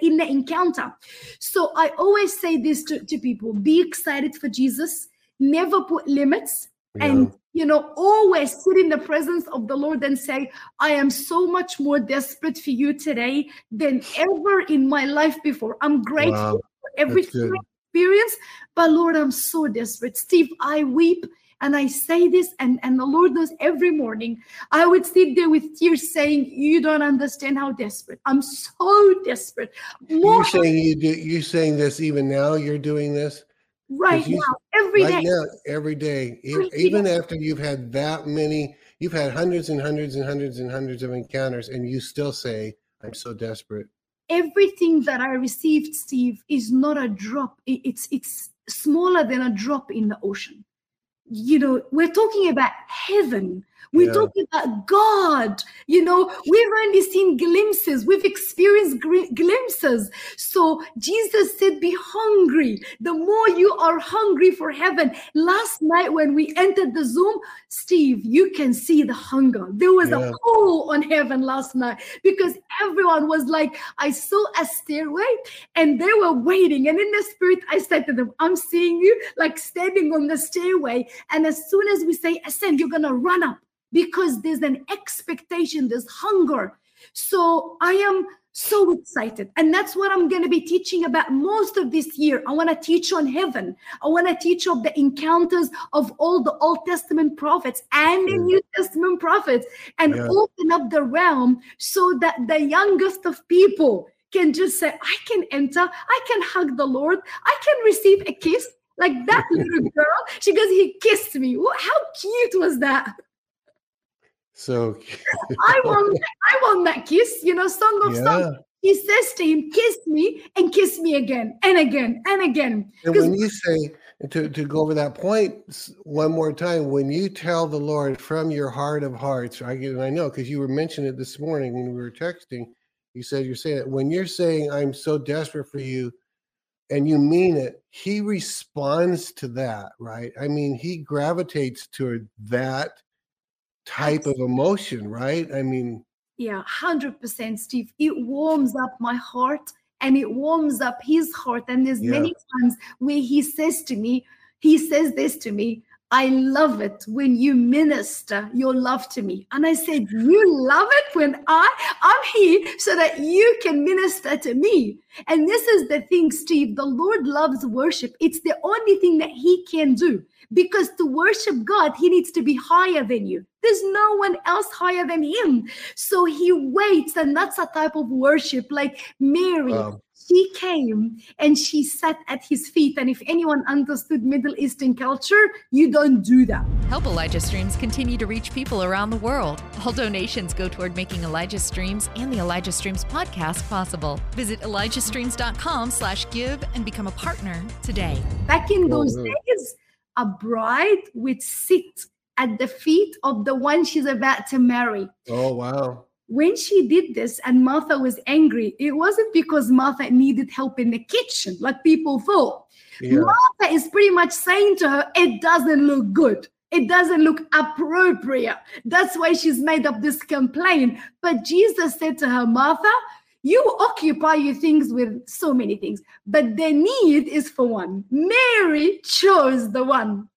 in the encounter. So i always say this to, to people be excited for jesus. Never put limits. And you know always sit in the presence of the lord and say i am so much more desperate for you today than ever in my life before. I'm grateful Wow. for everything experience but lord i'm so desperate. Steve i weep and I say this, and, and the Lord knows every morning, I would sit there with tears saying, You don't understand how desperate. I'm so desperate. More You're saying you do you saying this even now? You're doing this? right you- now, every day. right now, every day. Every Even day. after you've had that many, you've had hundreds and hundreds and hundreds and hundreds of encounters, and you still say, I'm so desperate. Everything that I received, Steve, is not a drop. It's it's smaller than a drop in the ocean. You know, we're talking about heaven. We're Yeah. talking about God. You know, we've only seen glimpses, we've experienced glimpses. So Jesus said, Be hungry. The more you are hungry for heaven. Last night, when we entered the Zoom, Steve, you can see the hunger. There was Yeah. a pull on heaven last night because everyone was like, I saw a stairway and they were waiting. And in the spirit, I said to them, I'm seeing you like standing on the stairway. And as soon as we say ascend, you're going to run up because there's an expectation, there's hunger. So I am so excited. And that's what I'm going to be teaching about most of this year. I want to teach on heaven. I want to teach of the encounters of all the Old Testament prophets and the New Testament prophets and Yeah. open up the realm so that the youngest of people can just say, I can enter, I can hug the Lord, I can receive a kiss. Like that little girl, she goes, He kissed me. How cute was that? So I want, I want that kiss, you know, Song of Yeah. Songs. He says to him, Kiss me and kiss me again and again and again. And when you say to, to go over that one more time, when you tell the Lord from your heart of hearts, I get and I know because you were mentioning it this morning when we were texting. You said you're saying it when you're saying I'm so desperate for you, and you mean it. He responds to that, right? I mean, he gravitates toward that type of emotion, right? I mean, yeah, 100% Steve. It warms up my heart and it warms up his heart. And there's Yeah. many times where he says to me, he says this to me, I love it when you minister your love to me. And I said, You love it when I I'm here so that you can minister to me. And this is the thing, Steve. The Lord loves worship. It's the only thing that He can do. Because to worship God, He needs to be higher than you. There's no one else higher than Him. So He waits, and that's a type of worship. Like Mary. She came and she sat at his feet. And if anyone understood Middle Eastern culture, you don't do that. Help Elijah Streams continue to reach people around the world. All donations go toward making Elijah Streams and the Elijah Streams podcast possible. Visit ElijahStreams.com slash give and become a partner today. Back in those days, a bride would sit at the feet of the one she's about to marry. oh wow. When she did this and Martha was angry, it wasn't because Martha needed help in the kitchen, like people thought. Yeah. Martha is pretty much saying to her, It doesn't look good. It doesn't look appropriate. That's why she's made up this complaint. But Jesus said to her, Martha, you occupy your things with so many things, but the need is for one. Mary chose the one.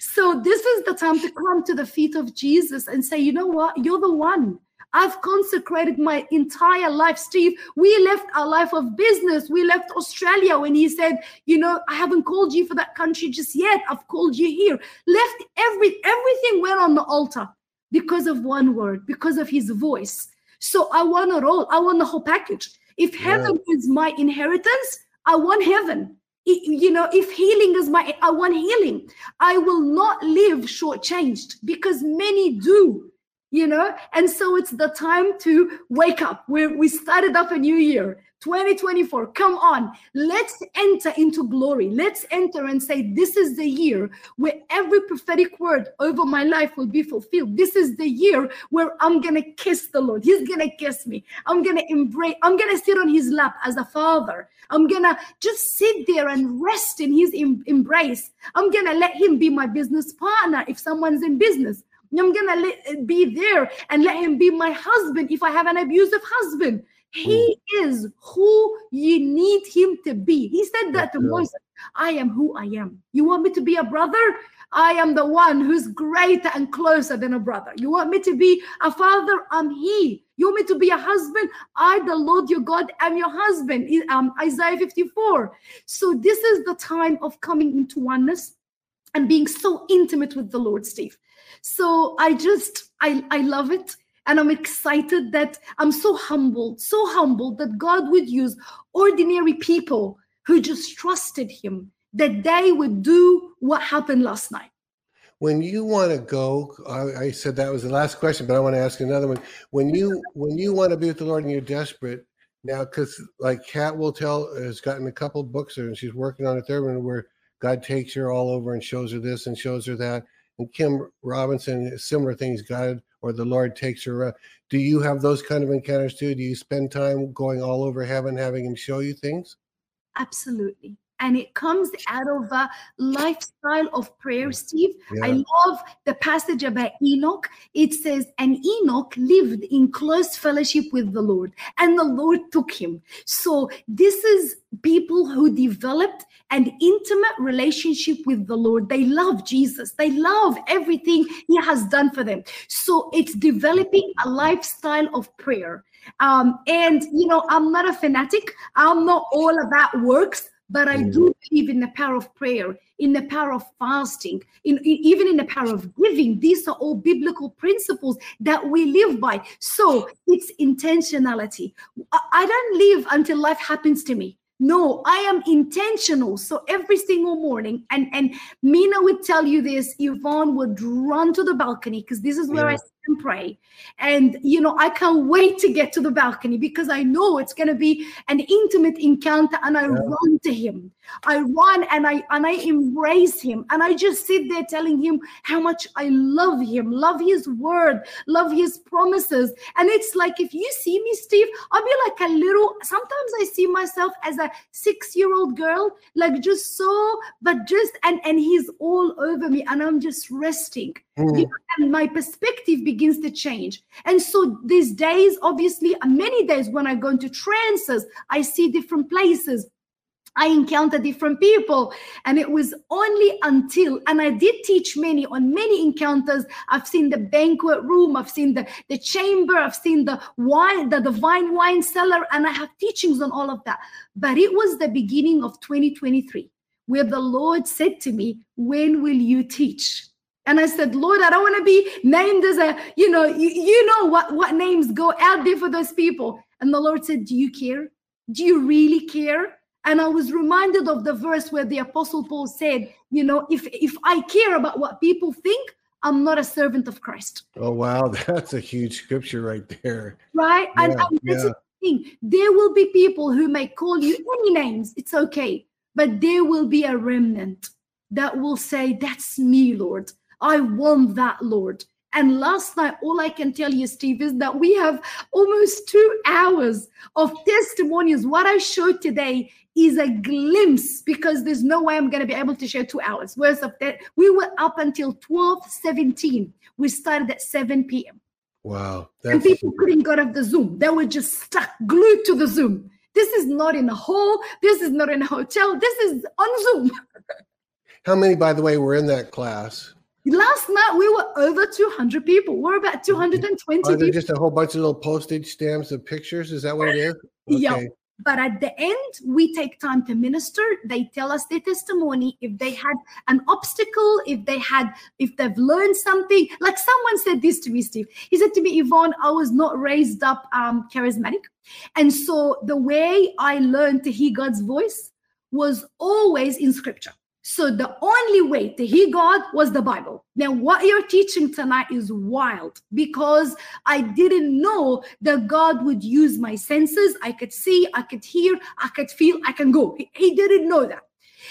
So, this is the time to come to the feet of Jesus and say, You know what? You're the one. I've consecrated my entire life. Steve, we left our life of business. We left Australia when he said, You know, I haven't called you for that country just yet. I've called you here. Left every everything went on the altar because of one word, because of his voice. So I want it all. I want the whole package. If heaven is my inheritance, I want heaven. You know, if healing is my, I want healing. I will not live shortchanged because many do you know? And so it's the time to wake up. We we started up a new year 2024 come on. Let's enter into glory. Let's enter and say this is the year where every prophetic word over my life will be fulfilled. This is the year where i'm gonna kiss the lord. He's gonna kiss me. I'm gonna embrace i'm gonna sit on his lap as a father. I'm gonna just sit there and rest in his em- embrace. I'm gonna let him be my business partner if someone's in business I'm gonna let, be there and let him be my husband if I have an abusive husband. He is who you need him to be. He said that to Yeah. Moses. I am who I am. You want me to be a brother? I am the one who's greater and closer than a brother. You want me to be a father? I'm he. You want me to be a husband? I, the Lord your God, am your husband. Um, Isaiah 54. So this is the time of coming into oneness and being so intimate with the Lord, Steve. So I just I I love it. And I'm excited that I'm so humbled, so humbled that God would use ordinary people who just trusted him, that they would do what happened last night. When you want to go, I, I said that was the last question, but I want to ask another one. When you when you want to be with the Lord and you're desperate now, because like Kat will tell has gotten a couple books and she's working on a third one where God takes her all over and shows her this and shows her that. And Kim Robinson, similar things, God or the Lord takes her. around. Do you have those kind of encounters too? Do you spend time going all over heaven, having Him show you things? Absolutely. And it comes out of a lifestyle of prayer, Steve. I love the passage about Enoch. It says, And Enoch lived in close fellowship with the Lord, and the Lord took him. So, this is people who developed an intimate relationship with the Lord. They love Jesus, they love everything He has done for them. So, it's developing a lifestyle of prayer. Um, and, you know, I'm not a fanatic, I'm not all about works but I mm. do believe in the power of prayer, in the power of fasting, in, in- even in the power of giving. These are all biblical principles that we live by. So it's intentionality. I, I don't live until life happens to me. No, I am intentional. So every single morning, and and Mina would tell you this, Yvon would run to the balcony because this is where I Yeah. And pray. And, you know, I can't wait to get to the balcony because I know it's going to be an intimate encounter and I run to him. I run and I and I embrace him and I just sit there telling him how much I love him, love his word, love his promises. And it's like if you see me, Steve, I'll be like a little. Sometimes I see myself as a six-year-old girl, like just so, but just and and he's all over me, and I'm just resting. Mm. You know, and my perspective begins to change. And so these days, obviously, many days when I go into trances, I see different places. I encounter different people. And it was only until, and I did teach many on many encounters. I've seen the banquet room, I've seen the, the chamber, I've seen the wine, the divine wine cellar, and I have teachings on all of that. But it was the beginning of 2023 where the Lord said to me, When will you teach? And I said, Lord, I don't want to be named as a, you know, you, you know what, what names go out there for those people. And the Lord said, Do you care? Do you really care? And I was reminded of the verse where the Apostle Paul said, you know, if if I care about what people think, I'm not a servant of Christ. Oh wow, that's a huge scripture right there. Right? and, Yeah, and is yeah. the thing. There will be people who may call you any names, it's okay. But there will be a remnant that will say, That's me, Lord. I want that, Lord. And last night, all I can tell you, Steve, is that we have almost two hours of testimonies. What I showed today is a glimpse because there's no way I'm going to be able to share two hours worth of that. We were up until 12 17. We started at 7 p.m. Wow, And people couldn't get off the Zoom. They were just stuck, glued to the Zoom. This is not in a hall. This is not in a hotel. This is on Zoom. how many, by the way, were in that class? Last night we were over 200 people. We're about 220 Are there people. just a whole bunch of little postage stamps of pictures? Is that what it is? Yeah. But at the end, we take time to minister. They tell us their testimony. If they had an obstacle, if they had, if they've learned something. Like someone said this to me, Steve. He said to me, Yvon, I was not raised up um, charismatic. And so the way I learned to hear God's voice was always in scripture. So the only way to hear God was the Bible. Now, what you're teaching tonight is wild because I didn't know that God would use my senses. I could see, I could hear, I could feel, I can go. He, he didn't know that.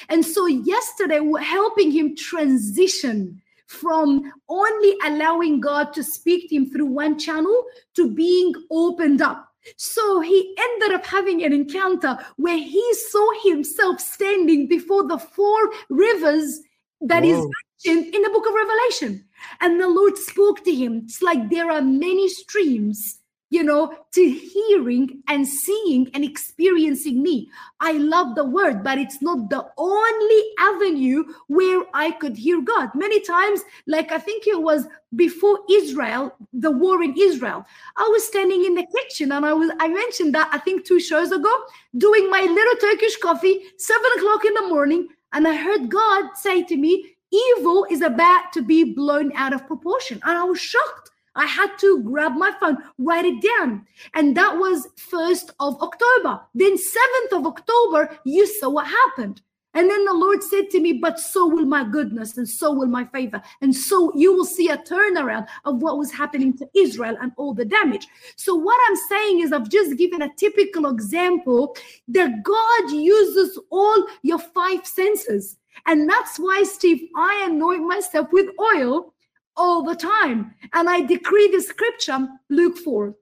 And so yesterday, we're helping him transition from only allowing God to speak to him through one channel to being opened up. So he ended up having an encounter where he saw himself standing before the four rivers that is Whoa. mentioned in the book of Revelation. And the Lord spoke to him. It's like there are many streams, you know, to hearing and seeing and experiencing me. I love the word, but it's not the only avenue where I could hear God. Many times, like I think it was before Israel, the war in Israel, I was standing in the kitchen and I was, I mentioned that I think two shows ago, doing my little Turkish coffee, seven o'clock in the morning. And I heard God say to me, evil is about to be blown out of proportion. And I was shocked. I had to grab my phone, write it down. And that was 1st of October. Then 7th of October, you saw what happened. And then the Lord said to me, But so will my goodness, and so will my favor. And so you will see a turnaround of what was happening to Israel and all the damage. So, what I'm saying is, I've just given a typical example that God uses all your five senses. And that's why, Steve, I anoint myself with oil all the time. And I decree the scripture, Luke 4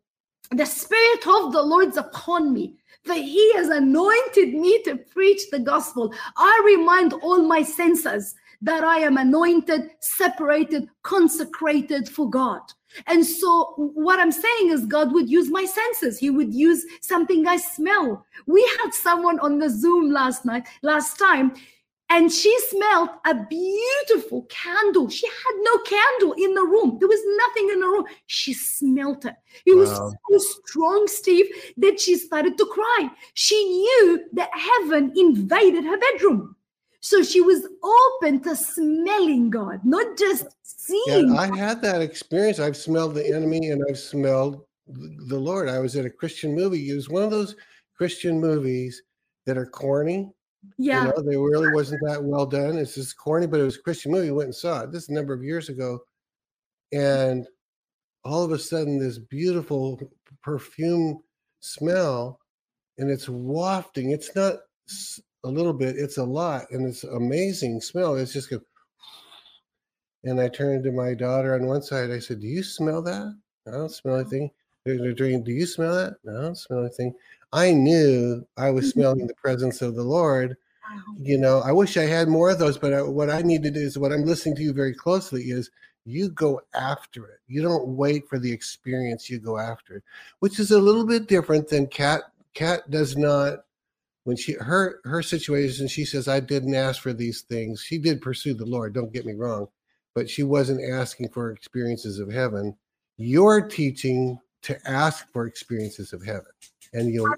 the Spirit of the Lord's upon me, that He has anointed me to preach the gospel. I remind all my senses that I am anointed, separated, consecrated for God. And so, what I'm saying is, God would use my senses. He would use something I smell. We had someone on the Zoom last night, last time, and she smelled a beautiful candle. She had no candle in the room. There was nothing in the room. She smelt it. It was so strong, Steve, that she started to cry. She knew that heaven invaded her bedroom. So she was open to smelling God, not just seeing. Yeah, I had that experience. I've smelled the enemy and I've smelled the Lord. I was at a Christian movie. It was one of those Christian movies that are corny. Yeah. You know, they really wasn't that well done. It's just corny, but it was a Christian movie. We went and saw it. This is a number of years ago. And all of a sudden this beautiful perfume smell and it's wafting. It's not a little bit, it's a lot, and it's amazing smell. It's just go. And I turned to my daughter on one side. I said, Do you smell that? I don't smell anything. They're drinking, Do you smell that? No, I don't smell anything. I knew I was Mm-hmm. smelling the presence of the Lord. You know, I wish I had more of those, but I, what I need to do is what I'm listening to you very closely is you go after it. You don't wait for the experience, you go after it, which is a little bit different than Kat. Kat does not when she her her situation she says i didn't ask for these things she did pursue the lord don't get me wrong but she wasn't asking for experiences of heaven you're teaching to ask for experiences of heaven and you'll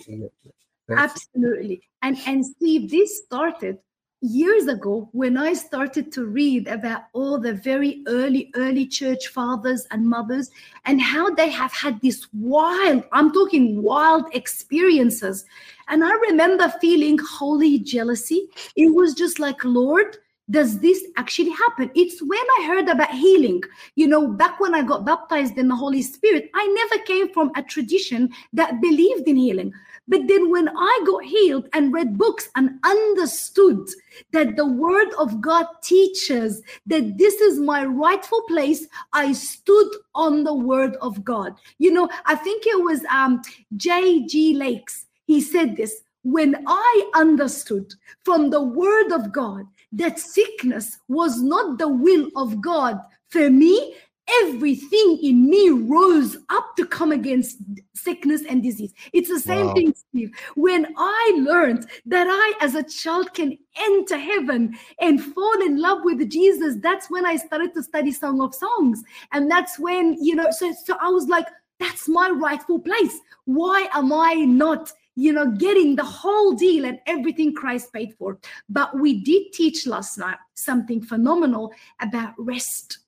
Absolutely. And and Steve, this started years ago when I started to read about all the very early, early church fathers and mothers and how they have had this wild, I'm talking wild experiences. And I remember feeling holy jealousy. It was just like, Lord, does this actually happen? It's when I heard about healing. You know, back when I got baptized in the Holy Spirit, I never came from a tradition that believed in healing. But then when I got healed and read books and understood that the word of God teaches that this is my rightful place, I stood on the word of God. You know, I think it was um J.G. Lakes. He said this when I understood from the word of God that sickness was not the will of God for me, everything in me rose up to come against sickness and disease. It's the same Wow. thing, Steve. When I learned that I, as a child, can enter heaven and fall in love with Jesus, that's when I started to study Song of Songs. And that's when, you know, so, so I was like, that's my rightful place. Why am I not? You know, getting the whole deal and everything Christ paid for. But we did teach last night something phenomenal about rest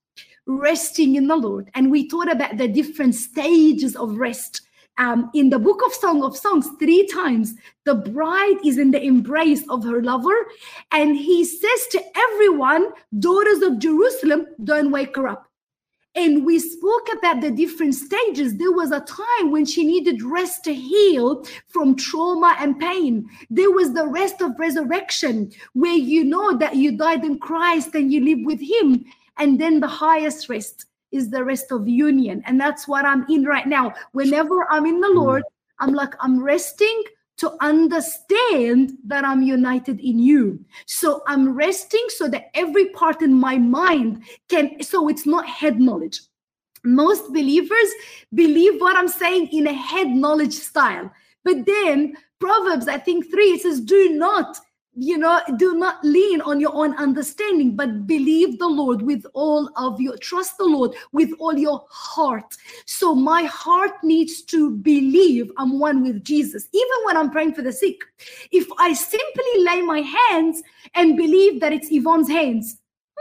resting in the Lord. And we taught about the different stages of rest. Um, in the book of Song of Songs, three times the bride is in the embrace of her lover, and he says to everyone, Daughters of Jerusalem, don't wake her up. And we spoke about the different stages. There was a time when she needed rest to heal from trauma and pain. There was the rest of resurrection, where you know that you died in Christ and you live with Him. And then the highest rest is the rest of union. And that's what I'm in right now. Whenever I'm in the mm. Lord, I'm like, I'm resting to understand that I'm united in you. So I'm resting so that every part in my mind can, so it's not head knowledge. Most believers believe what I'm saying in a head knowledge style. But then Proverbs, I think three, it says, do not you know do not lean on your own understanding but believe the lord with all of your trust the lord with all your heart so my heart needs to believe i'm one with jesus even when i'm praying for the sick if i simply lay my hands and believe that it's yvon's hands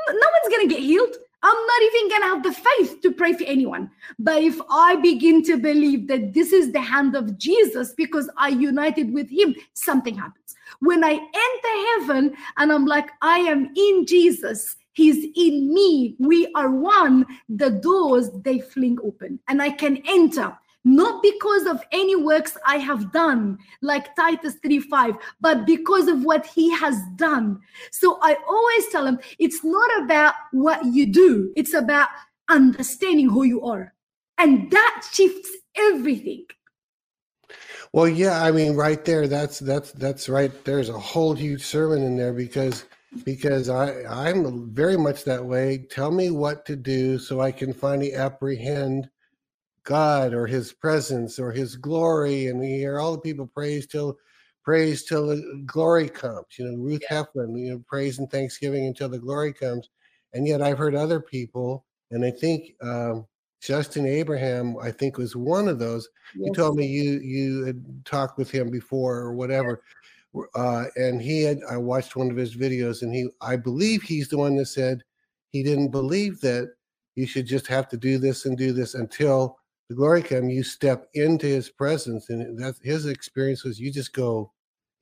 no one's gonna get healed I'm not even going to have the faith to pray for anyone. But if I begin to believe that this is the hand of Jesus because I united with him, something happens. When I enter heaven and I'm like, I am in Jesus, he's in me, we are one, the doors they fling open and I can enter. Not because of any works I have done, like Titus 3 5, but because of what he has done. So I always tell him it's not about what you do, it's about understanding who you are. And that shifts everything. Well, yeah, I mean, right there, that's that's that's right. There's a whole huge sermon in there because because I I'm very much that way. Tell me what to do so I can finally apprehend God or His presence or His glory, and we hear all the people praise till praise till the glory comes. You know, Ruth Heflin, you know, praise and thanksgiving until the glory comes. And yet, I've heard other people, and I think um, Justin Abraham, I think, was one of those. You told me you you had talked with him before or whatever, uh, and he had. I watched one of his videos, and he, I believe, he's the one that said he didn't believe that you should just have to do this and do this until the glory come. You step into His presence, and that's his experience was you just go,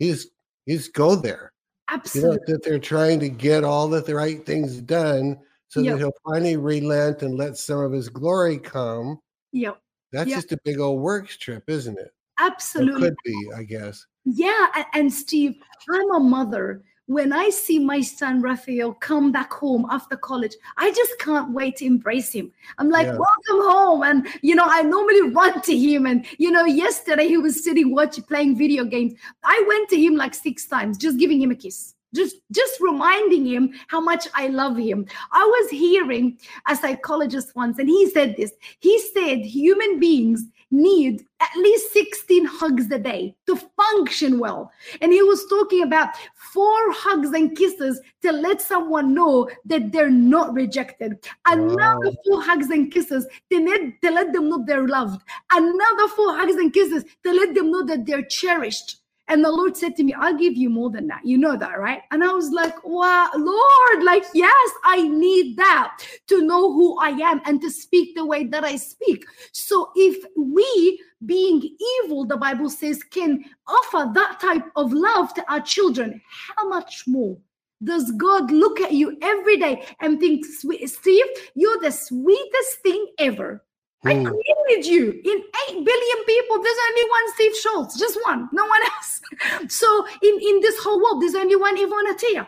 you just you just go there. Absolutely, You know that they're trying to get all the right things done so Yeah. that he'll finally relent and let some of his glory come Yep. That's Yep. just a big old works trip, isn't it? Absolutely. could be, I guess. Yeah, and Steve, I'm a mother. When I see my son Raphael come back home after college, I just can't wait to embrace him. I'm like, Yeah. welcome home. And, you know, I normally run to him. And, you know, yesterday he was sitting watching, playing video games. I went to him like six times, just giving him a kiss. Just, just reminding him how much I love him. I was hearing a psychologist once, and he said this. He said human beings need at least 16 hugs a day to function well. And he was talking about four hugs and kisses to let someone know that they're not rejected. Another four hugs and kisses to let, to let them know they're loved. Another four hugs and kisses to let them know that they're cherished. And the Lord said to me, I'll give you more than that. You know that, right? And I was like, wow, Lord, like, yes, I need that to know who I am and to speak the way that I speak. So if we, being evil, the Bible says, can offer that type of love to our children, how much more? Does God look at you every day and think, "Sweet- Steve, you're the sweetest thing ever? I Hmm. created you in 8 billion people. There's only one Steve Shultz, just one, no one else. So in, in this whole world, there's only one Yvon Attia.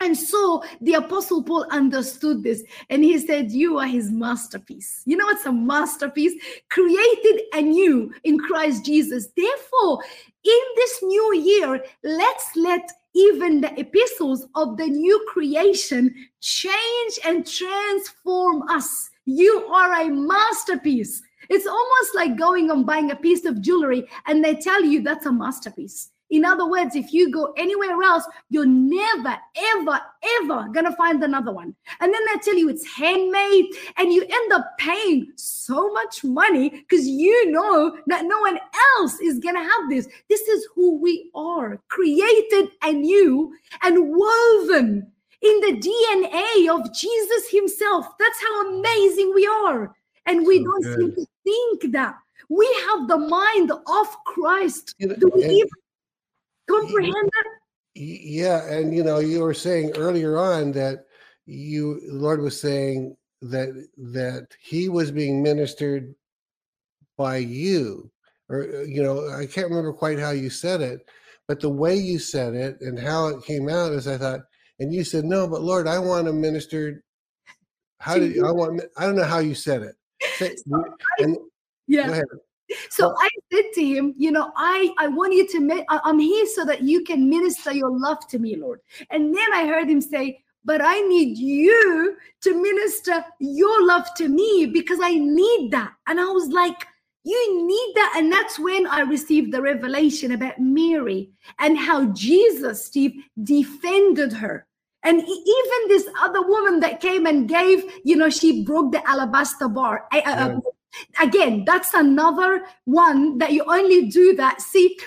And so the Apostle Paul understood this and he said, You are his masterpiece. You know what's a masterpiece? Created anew in Christ Jesus. Therefore, in this new year, let's let even the epistles of the new creation change and transform us. You are a masterpiece. It's almost like going and buying a piece of jewelry and they tell you that's a masterpiece. In other words, if you go anywhere else, you're never, ever, ever gonna find another one. And then they tell you it's handmade, and you end up paying so much money because you know that no one else is gonna have this. This is who we are, created anew and woven in the DNA of Jesus Himself. That's how amazing we are. And we don't seem to think that. We have the mind of Christ. Do we and- even comprehend that? Yeah, and you know, you were saying earlier on that you the Lord was saying that that He was being ministered by you, or uh, you know, I can't remember quite how you said it, but the way you said it and how it came out is I thought, and you said, "No, but Lord, I want to minister." How did you. I want? I don't know how you said it. Say, and Yeah. go ahead. So I said to him, you know, I I want you to. I'm here so that you can minister your love to me, Lord. And then I heard him say, but I need you to minister your love to me because I need that. And I was like, you need that. And that's when I received the revelation about Mary and how Jesus, Steve, defended her. And even this other woman that came and gave, you know, she broke the alabaster bar. Yeah. Again, that's another one that you only do that. See,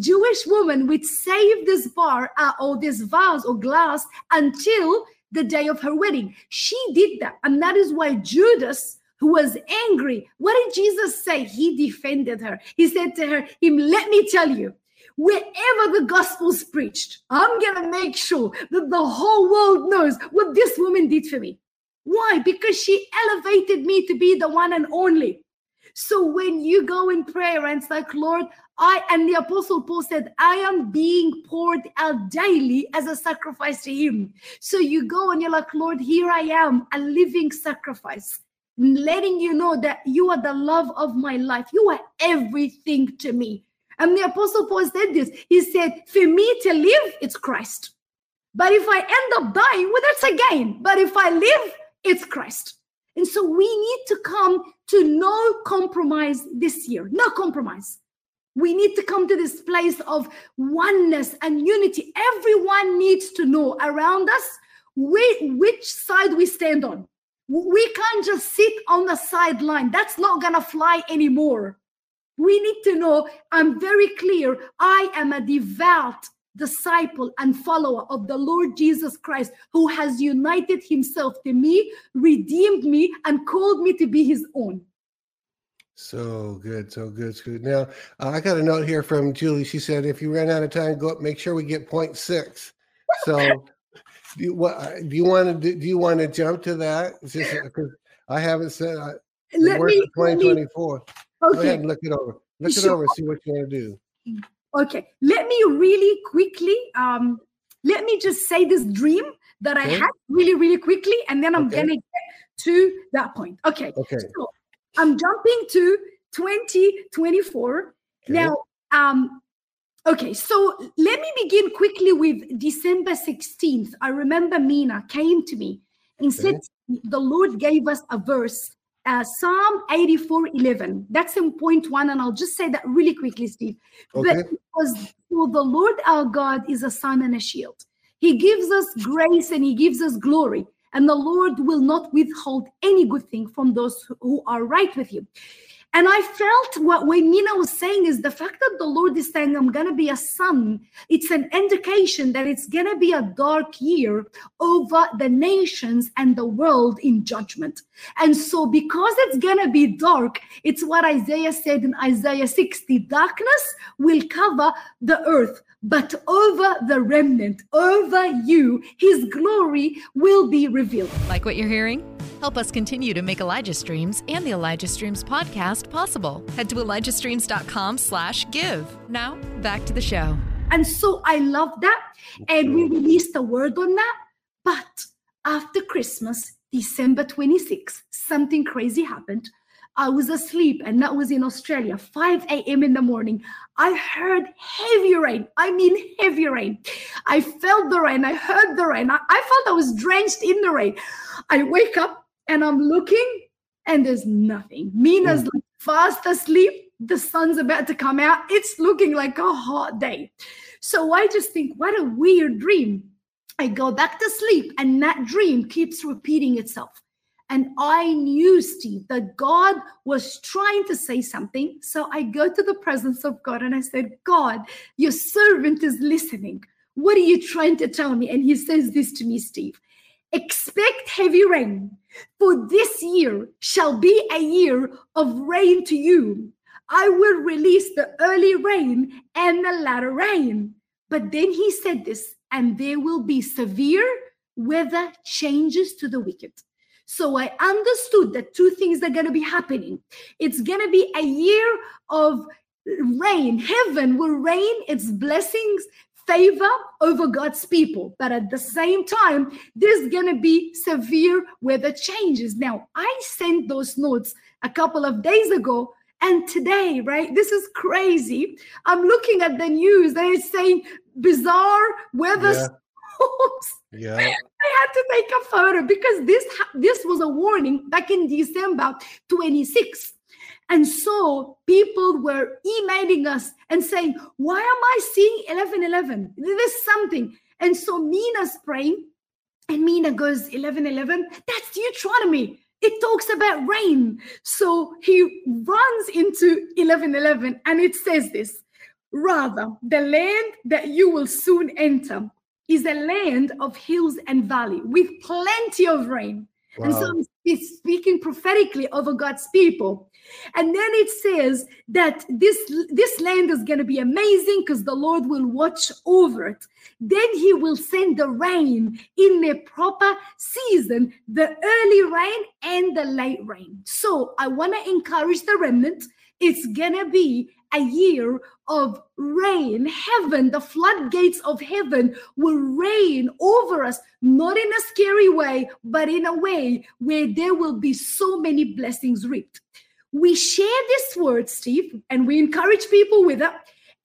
Jewish woman would save this bar uh, or this vase or glass until the day of her wedding. She did that. And that is why Judas, who was angry, what did Jesus say? He defended her. He said to her, him, let me tell you, wherever the gospel's preached, I'm going to make sure that the whole world knows what this woman did for me. Why? Because she elevated me to be the one and only. So when you go in prayer and it's like, Lord, I and the apostle Paul said, I am being poured out daily as a sacrifice to him. So you go and you're like, Lord, here I am, a living sacrifice, letting you know that you are the love of my life. You are everything to me. And the apostle Paul said this. He said, For me to live, it's Christ. But if I end up dying, well, that's a gain. But if I live, it's Christ. And so we need to come to no compromise this year, no compromise. We need to come to this place of oneness and unity. Everyone needs to know around us whi- which side we stand on. We can't just sit on the sideline. That's not going to fly anymore. We need to know I'm very clear. I am a devout disciple and follower of the Lord Jesus Christ, who has united himself to me, redeemed me, and called me to be his own. So good, so good, so good. Now, uh, I got a note here from Julie. She said, if you run out of time, go up, make sure we get point six. So, do you, what, uh, do you want to do, do you want to jump to that? Because I haven't said, I, let me, of let me 2024. Go Okay. ahead and look it over. Look it over and see what you want to do. Okay, let me really quickly, um, let me just say this dream that I had really, really quickly, and then I'm Okay. gonna get to that point. Okay, Okay. so I'm jumping to 2024 now. Um, okay, so let me begin quickly with December 16th. I remember Mina came to me and said, "The Lord gave us a verse." Uh, Psalm 84 11. That's in point one, and I'll just say that really quickly, Steve. But Okay. it was for the Lord our God is a sun and a shield. He gives us grace and he gives us glory, and the Lord will not withhold any good thing from those who- who are right with you. And I felt what when Mina was saying is the fact that the Lord is saying, I'm going to be a sun, it's an indication that it's going to be a dark year over the nations and the world in judgment. And so, because it's going to be dark, it's what Isaiah said in Isaiah 60 darkness will cover the earth, but over the remnant, over you, his glory will be revealed. Like what you're hearing? Help us continue to make Elijah Streams and the Elijah Streams podcast possible. Head to ElijahStreams.com slash give. Now, back to the show. And so I love that. And we released a word on that. But after Christmas, December 26th, something crazy happened. I was asleep, and that was in Australia, 5 a.m. in the morning. I heard heavy rain. I mean, heavy rain. I felt the rain. I heard the rain. I, I felt I was drenched in the rain. I wake up and I'm looking, and there's nothing. Mina's mm. like fast asleep. The sun's about to come out. It's looking like a hot day. So I just think, what a weird dream. I go back to sleep, and that dream keeps repeating itself. And I knew, Steve, that God was trying to say something. So I go to the presence of God and I said, God, your servant is listening. What are you trying to tell me? And he says this to me, Steve expect heavy rain, for this year shall be a year of rain to you. I will release the early rain and the latter rain. But then he said this, and there will be severe weather changes to the wicked. So I understood that two things are going to be happening. It's going to be a year of rain. Heaven will rain its blessings, favor over God's people. But at the same time, there's going to be severe weather changes. Now, I sent those notes a couple of days ago. And today, right, this is crazy. I'm looking at the news and it's saying bizarre weather Yeah. storms. Yeah. I had to take a photo because this this was a warning back in December 26th. And so people were emailing us and saying, Why am I seeing 1111? There's something. And so Mina's praying, and Mina goes, 1111, that's Deuteronomy. It talks about rain. So he runs into 1111 and it says this Rather, the land that you will soon enter is a land of hills and valley with plenty of rain. And so he's speaking prophetically over God's people. And then it says that this, this land is going to be amazing because the Lord will watch over it. Then he will send the rain in their proper season, the early rain and the late rain. So I want to encourage the remnant. It's going to be a year of rain. Heaven, the floodgates of heaven will rain over us, not in a scary way, but in a way where there will be so many blessings reaped. We share this word, Steve, and we encourage people with it.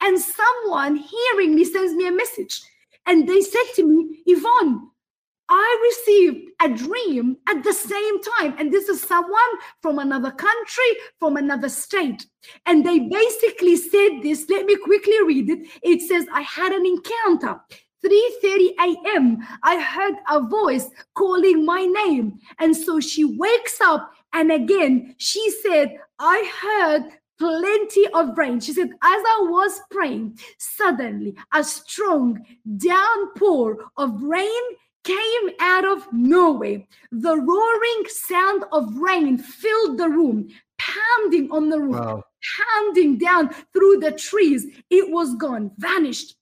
And someone hearing me sends me a message. And they said to me, Yvon, I received a dream at the same time. And this is someone from another country, from another state. And they basically said this. Let me quickly read it. It says, I had an encounter. 3:30 a.m. I heard a voice calling my name. And so she wakes up and again she said, I heard plenty of rain. She said, as I was praying, suddenly a strong downpour of rain came out of nowhere. The roaring sound of rain filled the room, pounding on the roof, Wow. pounding down through the trees. It was gone, vanished.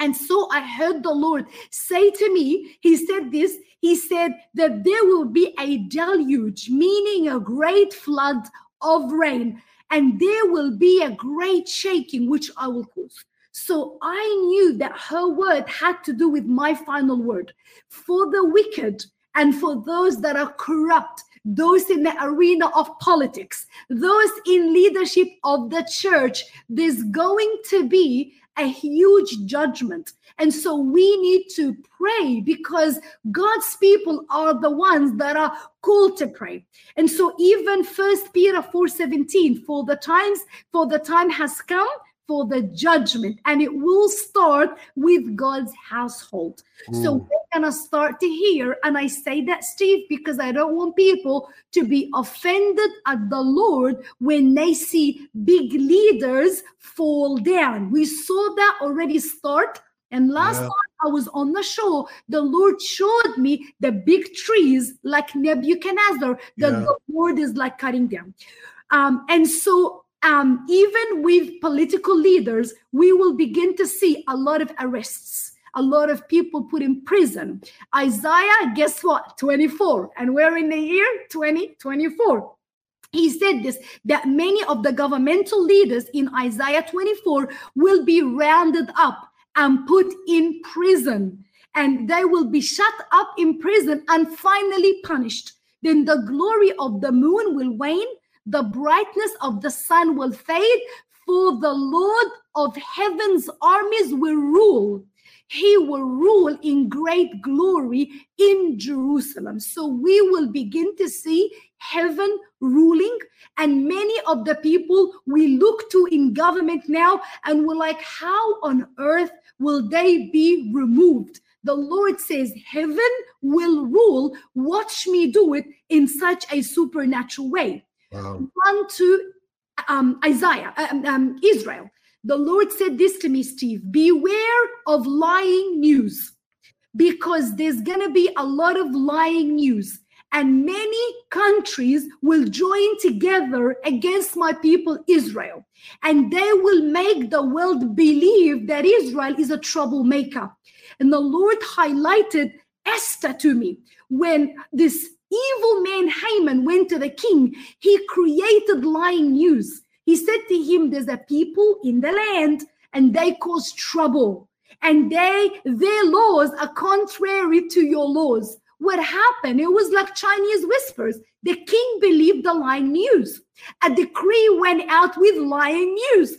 And so I heard the Lord say to me, He said this, He said that there will be a deluge, meaning a great flood of rain, and there will be a great shaking, which I will cause. So I knew that her word had to do with my final word. For the wicked and for those that are corrupt, those in the arena of politics, those in leadership of the church, there's going to be a huge judgment. And so we need to pray because God's people are the ones that are called to pray. And so even first Peter 4:17, for the times, for the time has come for the judgment, and it will start with God's household. Mm. So we're gonna start to hear, and I say that, Steve, because I don't want people to be offended at the Lord when they see big leaders fall down. We saw that already start. And last yeah. time I was on the show, the Lord showed me the big trees like Nebuchadnezzar that yeah. the Lord is like cutting down. Um, and so um, even with political leaders, we will begin to see a lot of arrests, a lot of people put in prison. Isaiah, guess what? 24. And we're in the year 2024. He said this that many of the governmental leaders in Isaiah 24 will be rounded up and put in prison, and they will be shut up in prison and finally punished. Then the glory of the moon will wane the brightness of the sun will fade, for the Lord of heaven's armies will rule. He will rule in great glory in Jerusalem. So we will begin to see heaven ruling. And many of the people we look to in government now, and we're like, how on earth will they be removed? The Lord says, Heaven will rule. Watch me do it in such a supernatural way. Wow. One to um, Isaiah, um, um, Israel. The Lord said this to me, Steve beware of lying news because there's going to be a lot of lying news. And many countries will join together against my people, Israel. And they will make the world believe that Israel is a troublemaker. And the Lord highlighted Esther to me when this evil man Haman went to the king, he created lying news. He said to him, There's a people in the land and they cause trouble. And they their laws are contrary to your laws. What happened? It was like Chinese whispers. The king believed the lying news. A decree went out with lying news.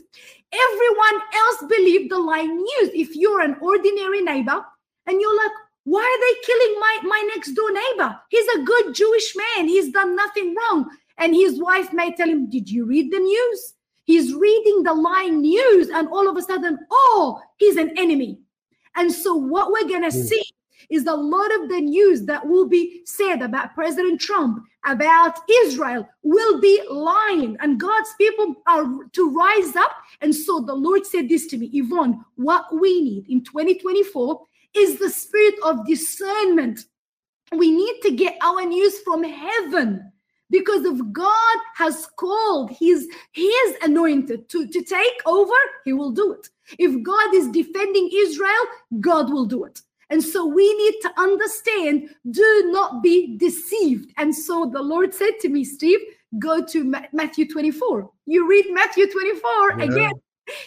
Everyone else believed the lying news. If you're an ordinary neighbor and you're like, why are they killing my, my next door neighbor? He's a good Jewish man. He's done nothing wrong. And his wife may tell him, Did you read the news? He's reading the lying news, and all of a sudden, oh, he's an enemy. And so, what we're going to mm. see is a lot of the news that will be said about President Trump, about Israel, will be lying. And God's people are to rise up. And so the Lord said this to me Yvon, what we need in 2024 is the spirit of discernment. We need to get our news from heaven because if God has called his his anointed to, to take over, he will do it. If God is defending Israel, God will do it. And so we need to understand do not be deceived. And so the Lord said to me, Steve, go to Matthew 24. You read Matthew 24 yeah. again.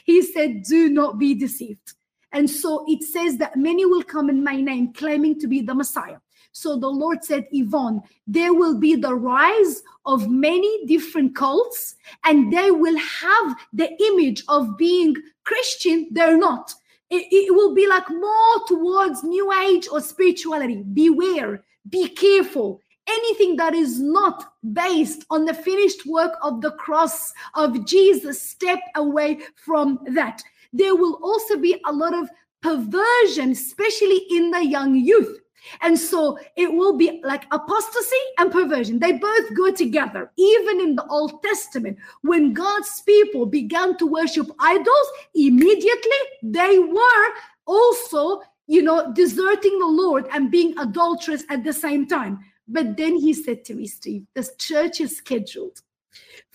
He said, do not be deceived. And so it says that many will come in my name claiming to be the Messiah. So the Lord said, Yvon, there will be the rise of many different cults, and they will have the image of being Christian. They're not. It, it will be like more towards New Age or spirituality. Beware, be careful. Anything that is not based on the finished work of the cross of Jesus, step away from that there will also be a lot of perversion, especially in the young youth. And so it will be like apostasy and perversion. They both go together. Even in the Old Testament, when God's people began to worship idols, immediately they were also, you know, deserting the Lord and being adulterous at the same time. But then he said to me, Steve, this church is scheduled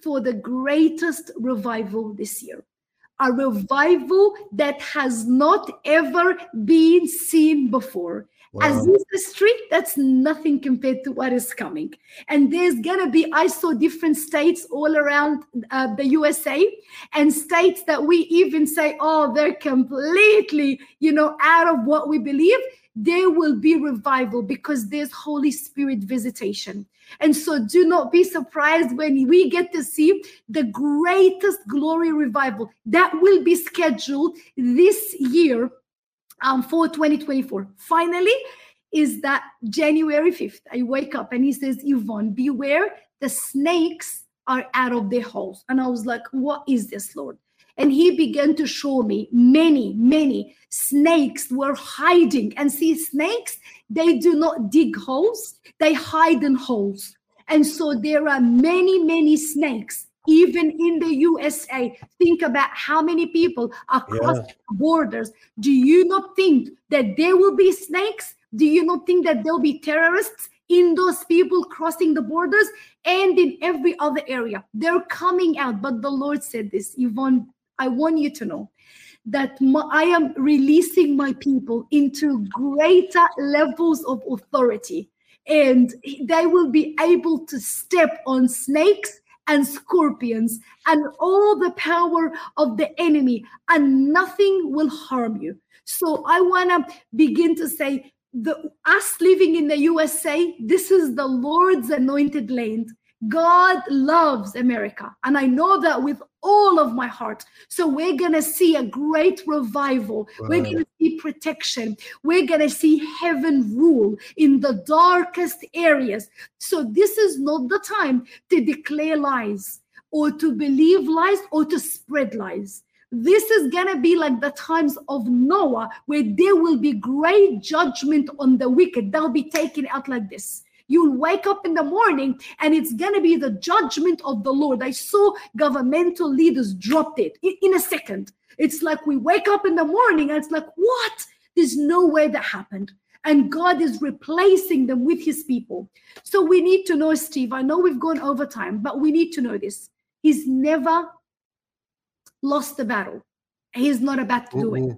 for the greatest revival this year. A revival that has not ever been seen before. Wow. Azusa Street, that's nothing compared to what is coming. And there's gonna be, I saw different states all around uh, the USA and states that we even say, oh, they're completely, you know, out of what we believe. There will be revival because there's Holy Spirit visitation. And so do not be surprised when we get to see the greatest glory revival that will be scheduled this year um, for 2024. Finally, is that January 5th. I wake up and he says, Yvon, beware, the snakes are out of their holes. And I was like, what is this, Lord? And he began to show me many, many snakes were hiding. And see, snakes, they do not dig holes, they hide in holes. And so there are many, many snakes even in the USA. Think about how many people across Yeah. borders. Do you not think that there will be snakes? Do you not think that there'll be terrorists in those people crossing the borders and in every other area? They're coming out. But the Lord said this, Yvon, I want you to know that my, I am releasing my people into greater levels of authority. And they will be able to step on snakes and scorpions and all the power of the enemy and nothing will harm you. So i want to begin to say the us living in the usa this is the lord's anointed land god loves america and i know that with all of my heart so we're going to see a great revival we're going to see protection we're going to see heaven rule in the darkest areas so this is not the time to declare lies or to believe lies or to spread lies. This is going to be like the times of Noah, where there will be great judgment on the wicked. They'll be taken out like this. You'll wake up in the morning and it's going to be the judgment of the Lord. I saw governmental leaders dropped it in a second. It's like we wake up in the morning and it's like, what? There's no way that happened. And God is replacing them with his people. So we need to know, Steve. I know we've gone over time, but we need to know this. He's never lost the battle. He's not about to do it.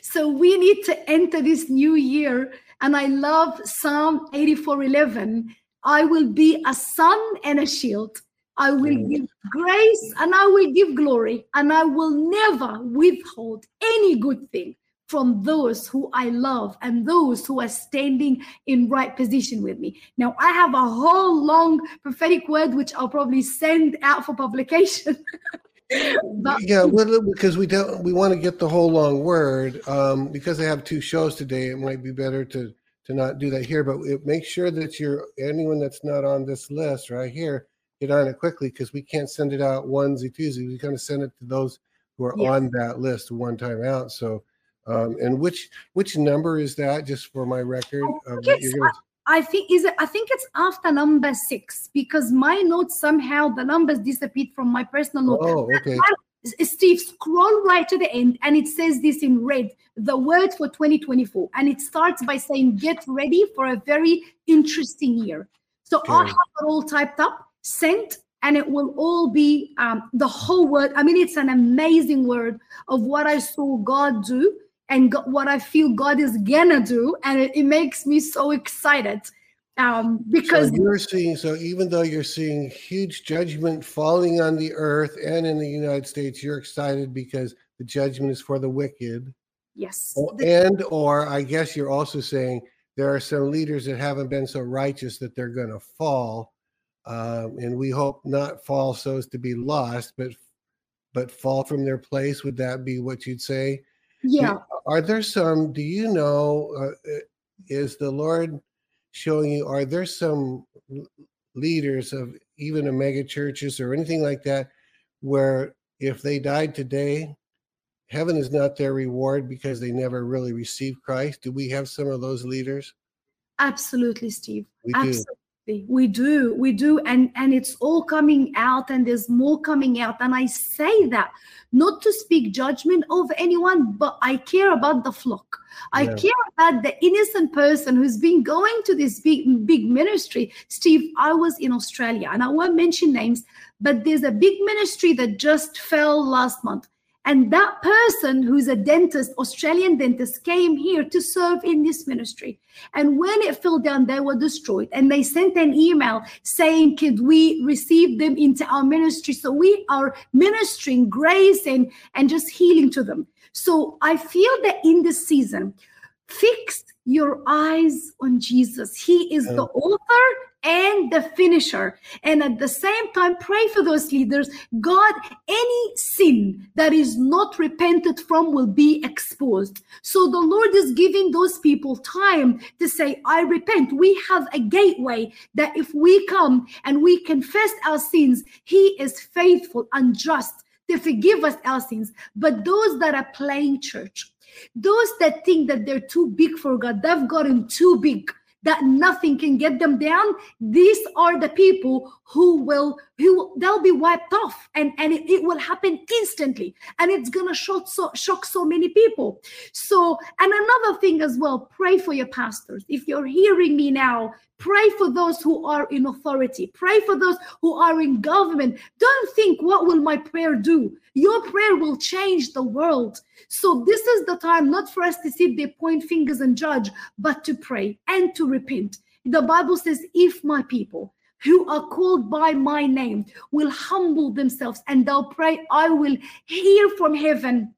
So we need to enter this new year. And I love Psalm 84 11. I will be a sun and a shield. I will mm. give grace and I will give glory, and I will never withhold any good thing from those who I love and those who are standing in right position with me. Now, I have a whole long prophetic word which I'll probably send out for publication. but yeah well because we don't we want to get the whole long word um because i have two shows today it might be better to to not do that here but it, make sure that you're anyone that's not on this list right here get on it quickly because we can't send it out onesie twosie we kind of send it to those who are on that list one time out so um and which which number is that just for my record of what Yes, you're gonna I think is it, I think it's after number six because my notes somehow the numbers disappeared from my personal note. oh okay Steve, scroll right to the end, and it says this in red the word for 2024. And it starts by saying, Get ready for a very interesting year. So I have it all typed up, sent, and it will all be um, the whole word. I mean, it's an amazing word of what I saw God do and what I feel God is gonna do. And it, it makes me so excited um, because so you're seeing so even though you're seeing huge judgment falling on the earth and in the united states you're excited because the judgment is for the wicked. Yes, and or i guess you're also saying there are some leaders that haven't been so righteous that they're going to fall um, and we hope not fall so as to be lost but but fall from their place. Would that be what you'd say yeah. are there some do you know uh, uh, is the lord showing you are there some leaders of even a mega churches or anything like that where if they died today heaven is not their reward because they never really received christ do we have some of those leaders Absolutely, Steve. We do. Absolutely. We do. We do. And and it's all coming out and there's more coming out. And I say that not to speak judgment over anyone, but I care about the flock. I Yeah. care about the innocent person who's been going to this big big ministry. Steve, I was in Australia and I won't mention names, but there's a big ministry that just fell last month. And that person who's a dentist, Australian dentist, came here to serve in this ministry. And when it fell down, they were destroyed. And they sent an email saying, Could we receive them into our ministry? So we are ministering grace and, and just healing to them. So I feel that in this season, fix your eyes on Jesus. He is the author and the finisher. And at the same time, pray for those leaders. God, any sin that is not repented from will be exposed. So the Lord is giving those people time to say, I repent. We have a gateway that if we come and we confess our sins, He is faithful and just to forgive us our sins. But those that are playing church, those that think that they're too big for God, they've gotten too big that nothing can get them down. These are the people who will who they'll be wiped off and and it, it will happen instantly and it's gonna shock so shock so many people so and another thing as well pray for your pastors if you're hearing me now Pray for those who are in authority. Pray for those who are in government. Don't think, what will my prayer do? Your prayer will change the world. So, this is the time not for us to sit there, point fingers, and judge, but to pray and to repent. The Bible says, if my people, who are called by my name will humble themselves and they'll pray, I will hear from heaven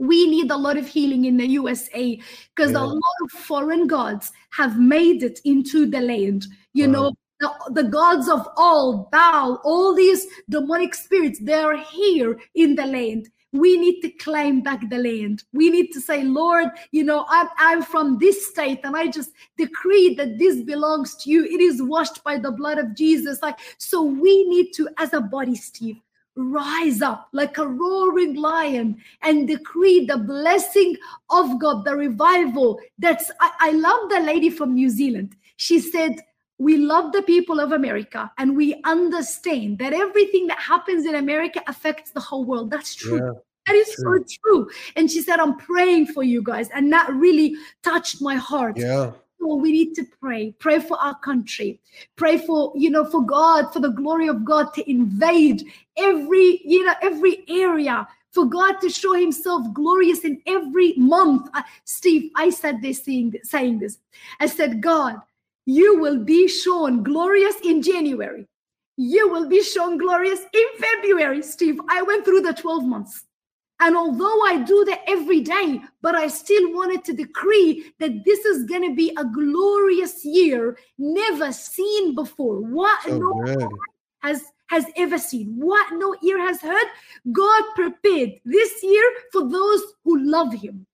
we need a lot of healing in the USA because yeah. a lot of foreign gods have made it into the land. You wow. know, the, the gods of all, Baal, all these demonic spirits, they are here in the land. We need to claim back the land. We need to say, Lord, you know, I'm, I'm from this state and I just decree that this belongs to you. It is washed by the blood of Jesus. Like, so we need to, as a body, Steve, rise up like a roaring lion and decree the blessing of God, the revival. That's, I, I love the lady from New Zealand. She said, we love the people of America and we understand that everything that happens in America affects the whole world. That's true. Yeah, that is true. so true. And she said, I'm praying for you guys. And that really touched my heart. Yeah we need to pray pray for our country pray for you know for god for the glory of god to invade every you know every area for god to show himself glorious in every month uh, steve i said this saying, saying this i said god you will be shown glorious in january. You will be shown glorious in february steve. I went through the 12 months. And although I do that every day, but I still wanted to decree that this is going to be a glorious year, never seen before. What so no has has ever seen, what no ear has heard, God prepared this year for those who love Him.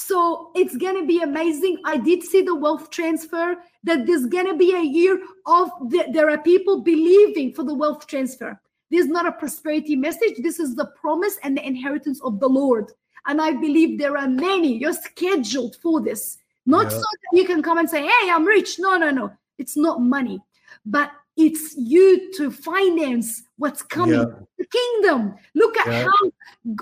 So it's going to be amazing. I did see the wealth transfer that there's going to be a year of the, there are people believing for the wealth transfer. This is not a prosperity message. This is the promise and the inheritance of the Lord. And I believe there are many. You're scheduled for this. Not yeah. so that you can come and say, hey, I'm rich. No, no, no. It's not money, but it's you to finance what's coming. Yeah. The kingdom. Look at yeah. how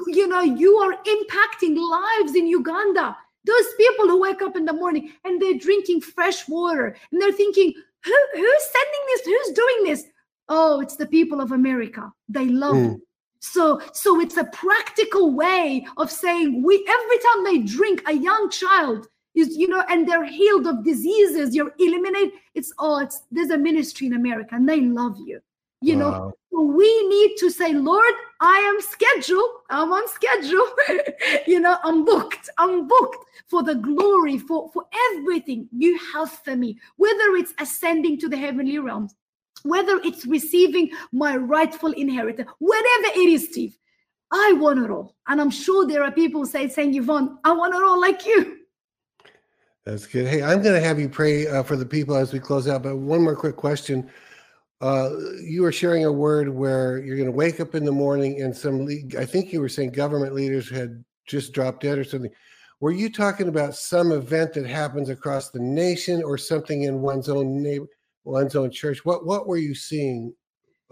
you know you are impacting lives in Uganda. Those people who wake up in the morning and they're drinking fresh water and they're thinking, Who, who's sending this? Who's doing this? oh it's the people of america they love mm. it so so it's a practical way of saying we every time they drink a young child is you know and they're healed of diseases you're eliminate it's all. it's there's a ministry in america and they love you you wow. know so we need to say lord i am scheduled i'm on schedule you know i'm booked i'm booked for the glory for for everything you have for me whether it's ascending to the heavenly realms whether it's receiving my rightful inheritance, whatever it is, Steve, I want it all. And I'm sure there are people say, saying, Yvon, I want it all like you. That's good. Hey, I'm going to have you pray uh, for the people as we close out. But one more quick question. Uh, you were sharing a word where you're going to wake up in the morning and some, I think you were saying government leaders had just dropped dead or something. Were you talking about some event that happens across the nation or something in one's own neighbor? one's own church. What what were you seeing?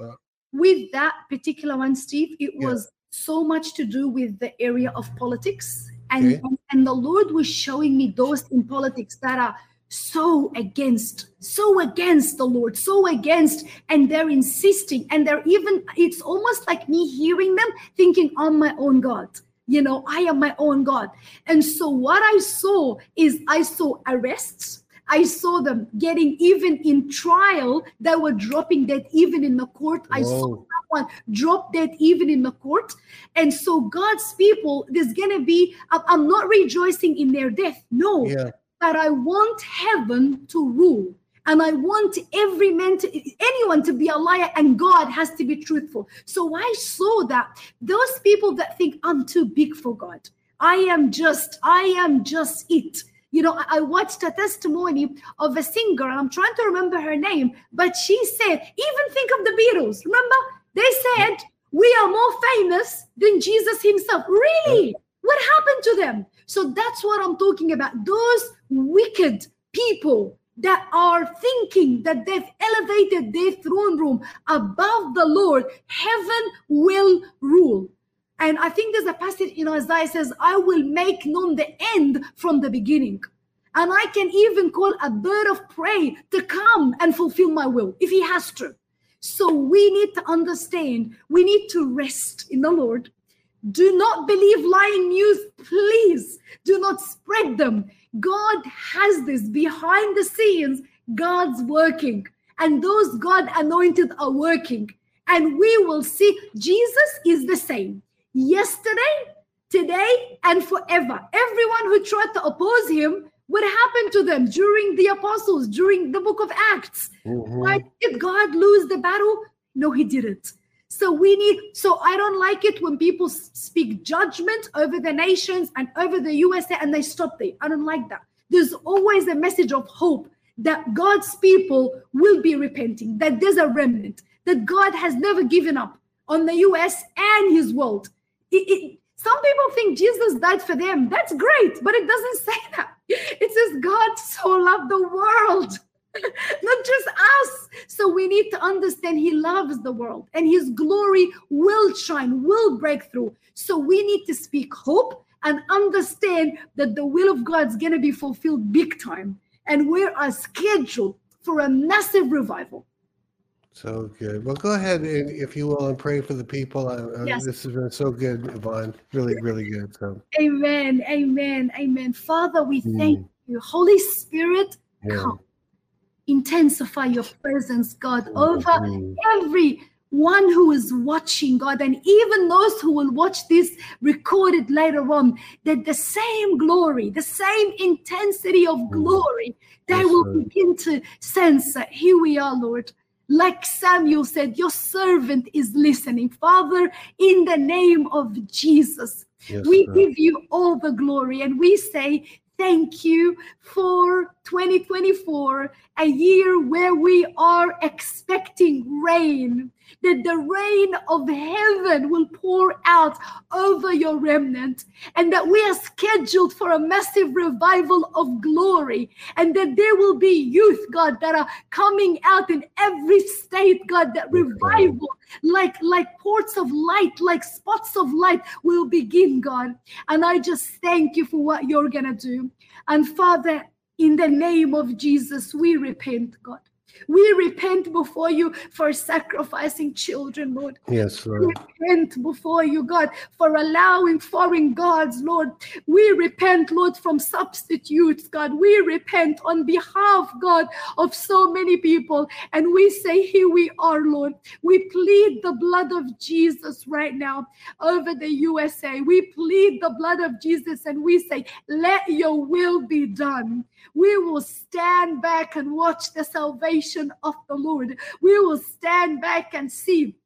Uh, with that particular one, Steve, it yeah. was so much to do with the area of politics, and, okay. and and the Lord was showing me those in politics that are so against, so against the Lord, so against, and they're insisting, and they're even. It's almost like me hearing them thinking, "I'm my own God." You know, I am my own God. And so what I saw is I saw arrests. I saw them getting even in trial, they were dropping dead even in the court. I saw Someone drop dead even in the court. And so God's people, there's gonna be, I'm- not rejoicing in their death. No, Yeah. but I want heaven to rule. And I want every man to anyone to be a liar, and God has to be truthful. So I saw that those people that think I'm too big for God, I am just, I am just it. You know, I I watched a testimony of a singer, and I'm trying to remember her name, but she said, even think of the Beatles. Remember? They said, We are more famous than Jesus himself. Really? What happened to them? So that's what I'm talking about. Those wicked people that are thinking that they've elevated their throne room above the Lord, heaven will rule. And I think there's a passage in Isaiah says, I will make known the end from the beginning. And I can even call a bird of prey to come and fulfill my will if he has to. So we need to understand, we need to rest in the Lord. Do not believe lying news, please. Do not spread them. God has this behind the scenes, God's working, and those God anointed are working. And we will see Jesus is the same yesterday, today, and forever. Everyone who tried to oppose him, what happened to them during the apostles, during the book of Acts? Mhm. Right? Did God lose the battle? No, he didn't. So we need, so I don't like it when people speak judgment over the nations and over the USA and they stop there. I don't like that. There's always a message of hope that God's people will be repenting, that there's a remnant, that God has never given up on the US and his world. It- it- some people think Jesus died for them. That's great, but it doesn't say that. It says God so loved the world not just us. So we need to understand He loves the world and His glory will shine, will break through. So we need to speak hope and understand that the will of God's going to be fulfilled big time. And we are scheduled for a massive revival. So good. Well, go ahead and, if you will, and pray for the people. Uh, uh, Yes. This has been so good, Yvon. Really, really good. So, Amen. Amen. Amen. Father, we Mm. thank you. Holy Spirit, yeah. come. Intensify your presence, God, over Mhm. every one who is watching, God, and even those who will watch this recorded later on, that the same glory, the same intensity of glory, they Mm. Yes, will Lord. begin to sense that here we are, Lord. Like Samuel said, your servant is listening. Father, in the name of Jesus, Yes, we Lord. give you all the glory and we say, Thank you for 2024, a year where we are expecting rain, that the rain of heaven will pour out over your remnant, and that we are scheduled for a massive revival of glory, and that there will be youth, God, that are coming out in every state, God, that revival, like, like ports of light, like spots of light, will begin, God. And I just thank you for what you're going to do. And Father, in the name of Jesus, we repent, God. We repent before you for sacrificing children, Lord. Yes, We repent before you, God, for allowing foreign gods, Lord. We repent, Lord, from substitutes, God. We repent on behalf, God, of so many people. And we say, Here we are, Lord. We plead the blood of Jesus right now over the USA. We plead the blood of Jesus and we say, Let your will be done. We will stand back and watch the salvation of the Lord. We will stand back and see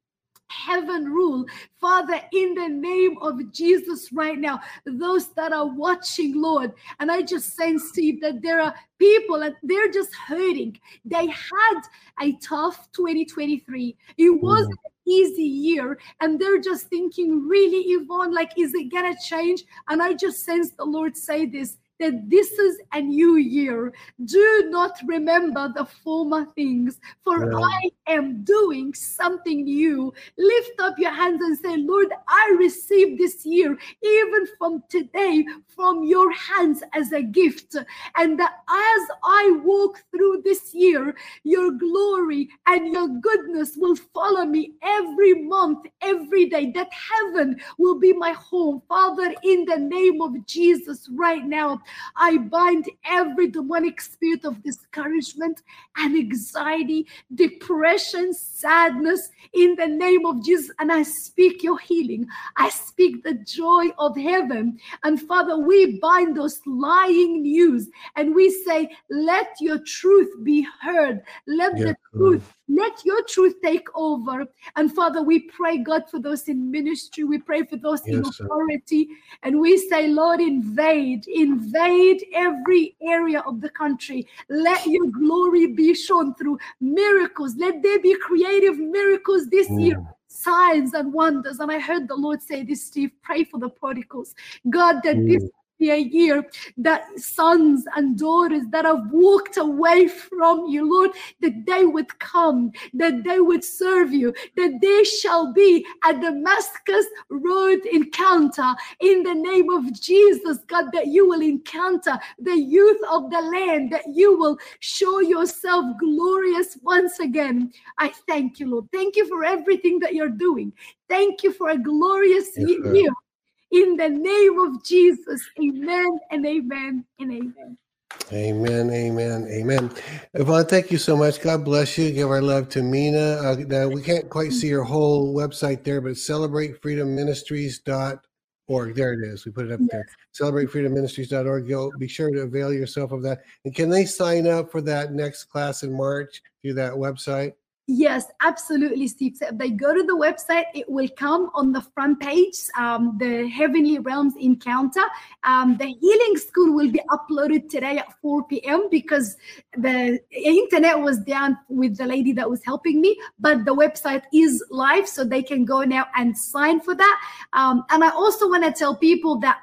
heaven rule. Father, in the name of Jesus, right now, those that are watching, Lord, and I just sense, Steve, that there are people and they're just hurting. They had a tough 2023. It mm. was an easy year, and they're just thinking, really, Yvon, like, is it gonna change? And I just sense the Lord say this that this is a new year. Do not remember the former things, for Yeah. I am doing something new. Lift up your hands and say, Lord, I receive this year, even from today, from your hands as a gift. And that as I walk through this year, your glory and your goodness will follow me every month, every day, that heaven will be my home. Father, in the name of Jesus, right now, I bind every demonic spirit of discouragement and anxiety, depression, sadness, in the name of Jesus. And I speak your healing. I speak the joy of heaven. And Father, we bind those lying news and we say, let your truth be heard. Let Yes, the truth let your truth take over. And Father, we pray, God, for those in ministry. We pray for those in Yes, sir. authority. And we say, Lord, invade, invade every area of the country. Let your glory be shown through miracles. Let there be creative miracles this year. Mm. Signs and wonders. And I heard the Lord say this, Steve. Pray for the prodigals. God, that this Mm. A year that sons and daughters that have walked away from you, Lord, that they would come, that they would serve you, that they shall be a Damascus Road encounter in the name of Jesus, God, that you will encounter the youth of the land, that you will show yourself glorious once again. I thank you, Lord. Thank you for everything that you're doing. Thank you for a glorious Yes, year. In the name of Jesus, amen and amen and amen. Amen, amen, amen. Yvon, thank you so much. God bless you. Give our love to Mina. Uh, now, we can't quite see your whole website there, but celebrateFreedomMinistries.org. There it is. We put it up there. CelebrateFreedomMinistries.org. Go, be sure to avail yourself of that. And can they sign up for that next class in March through that website? Yes, absolutely, Steve. So if they go to the website, it will come on the front page, um, the Heavenly Realms Encounter. Um, the healing school will be uploaded today at 4 p.m. because the internet was down with the lady that was helping me, but the website is live, so they can go now and sign for that. Um, and I also want to tell people that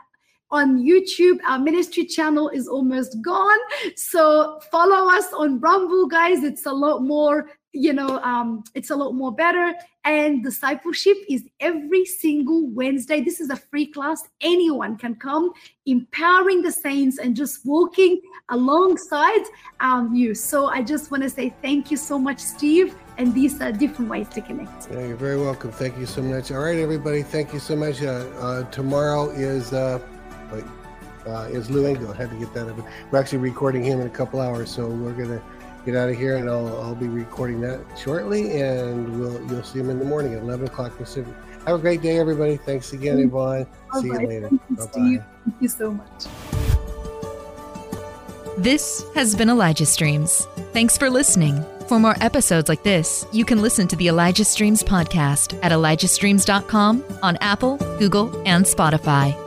on YouTube. Our ministry channel is almost gone. So follow us on Rumble, guys. It's a lot more, you know, um, it's a lot more better. And discipleship is every single Wednesday. This is a free class. Anyone can come, empowering the saints and just walking alongside um, you. So I just want to say thank you so much, Steve. And these are different ways to connect. Yeah, you're very welcome. Thank you so much. All right, everybody. Thank you so much. Uh, uh, tomorrow is uh, uh, is Lou Engle. I had to get that up. We're actually recording him in a couple hours, so we're gonna get out of here, and I'll, I'll be recording that shortly, and we'll you'll see them in the morning at 11 o'clock Pacific. Have a great day, everybody. Thanks again, Yvon. See you later. Thank you, Bye bye. Steve. Thank you so much. This has been Elijah Streams. Thanks for listening. For more episodes like this, you can listen to the Elijah Streams podcast at ElijahStreams.com on Apple, Google, and Spotify.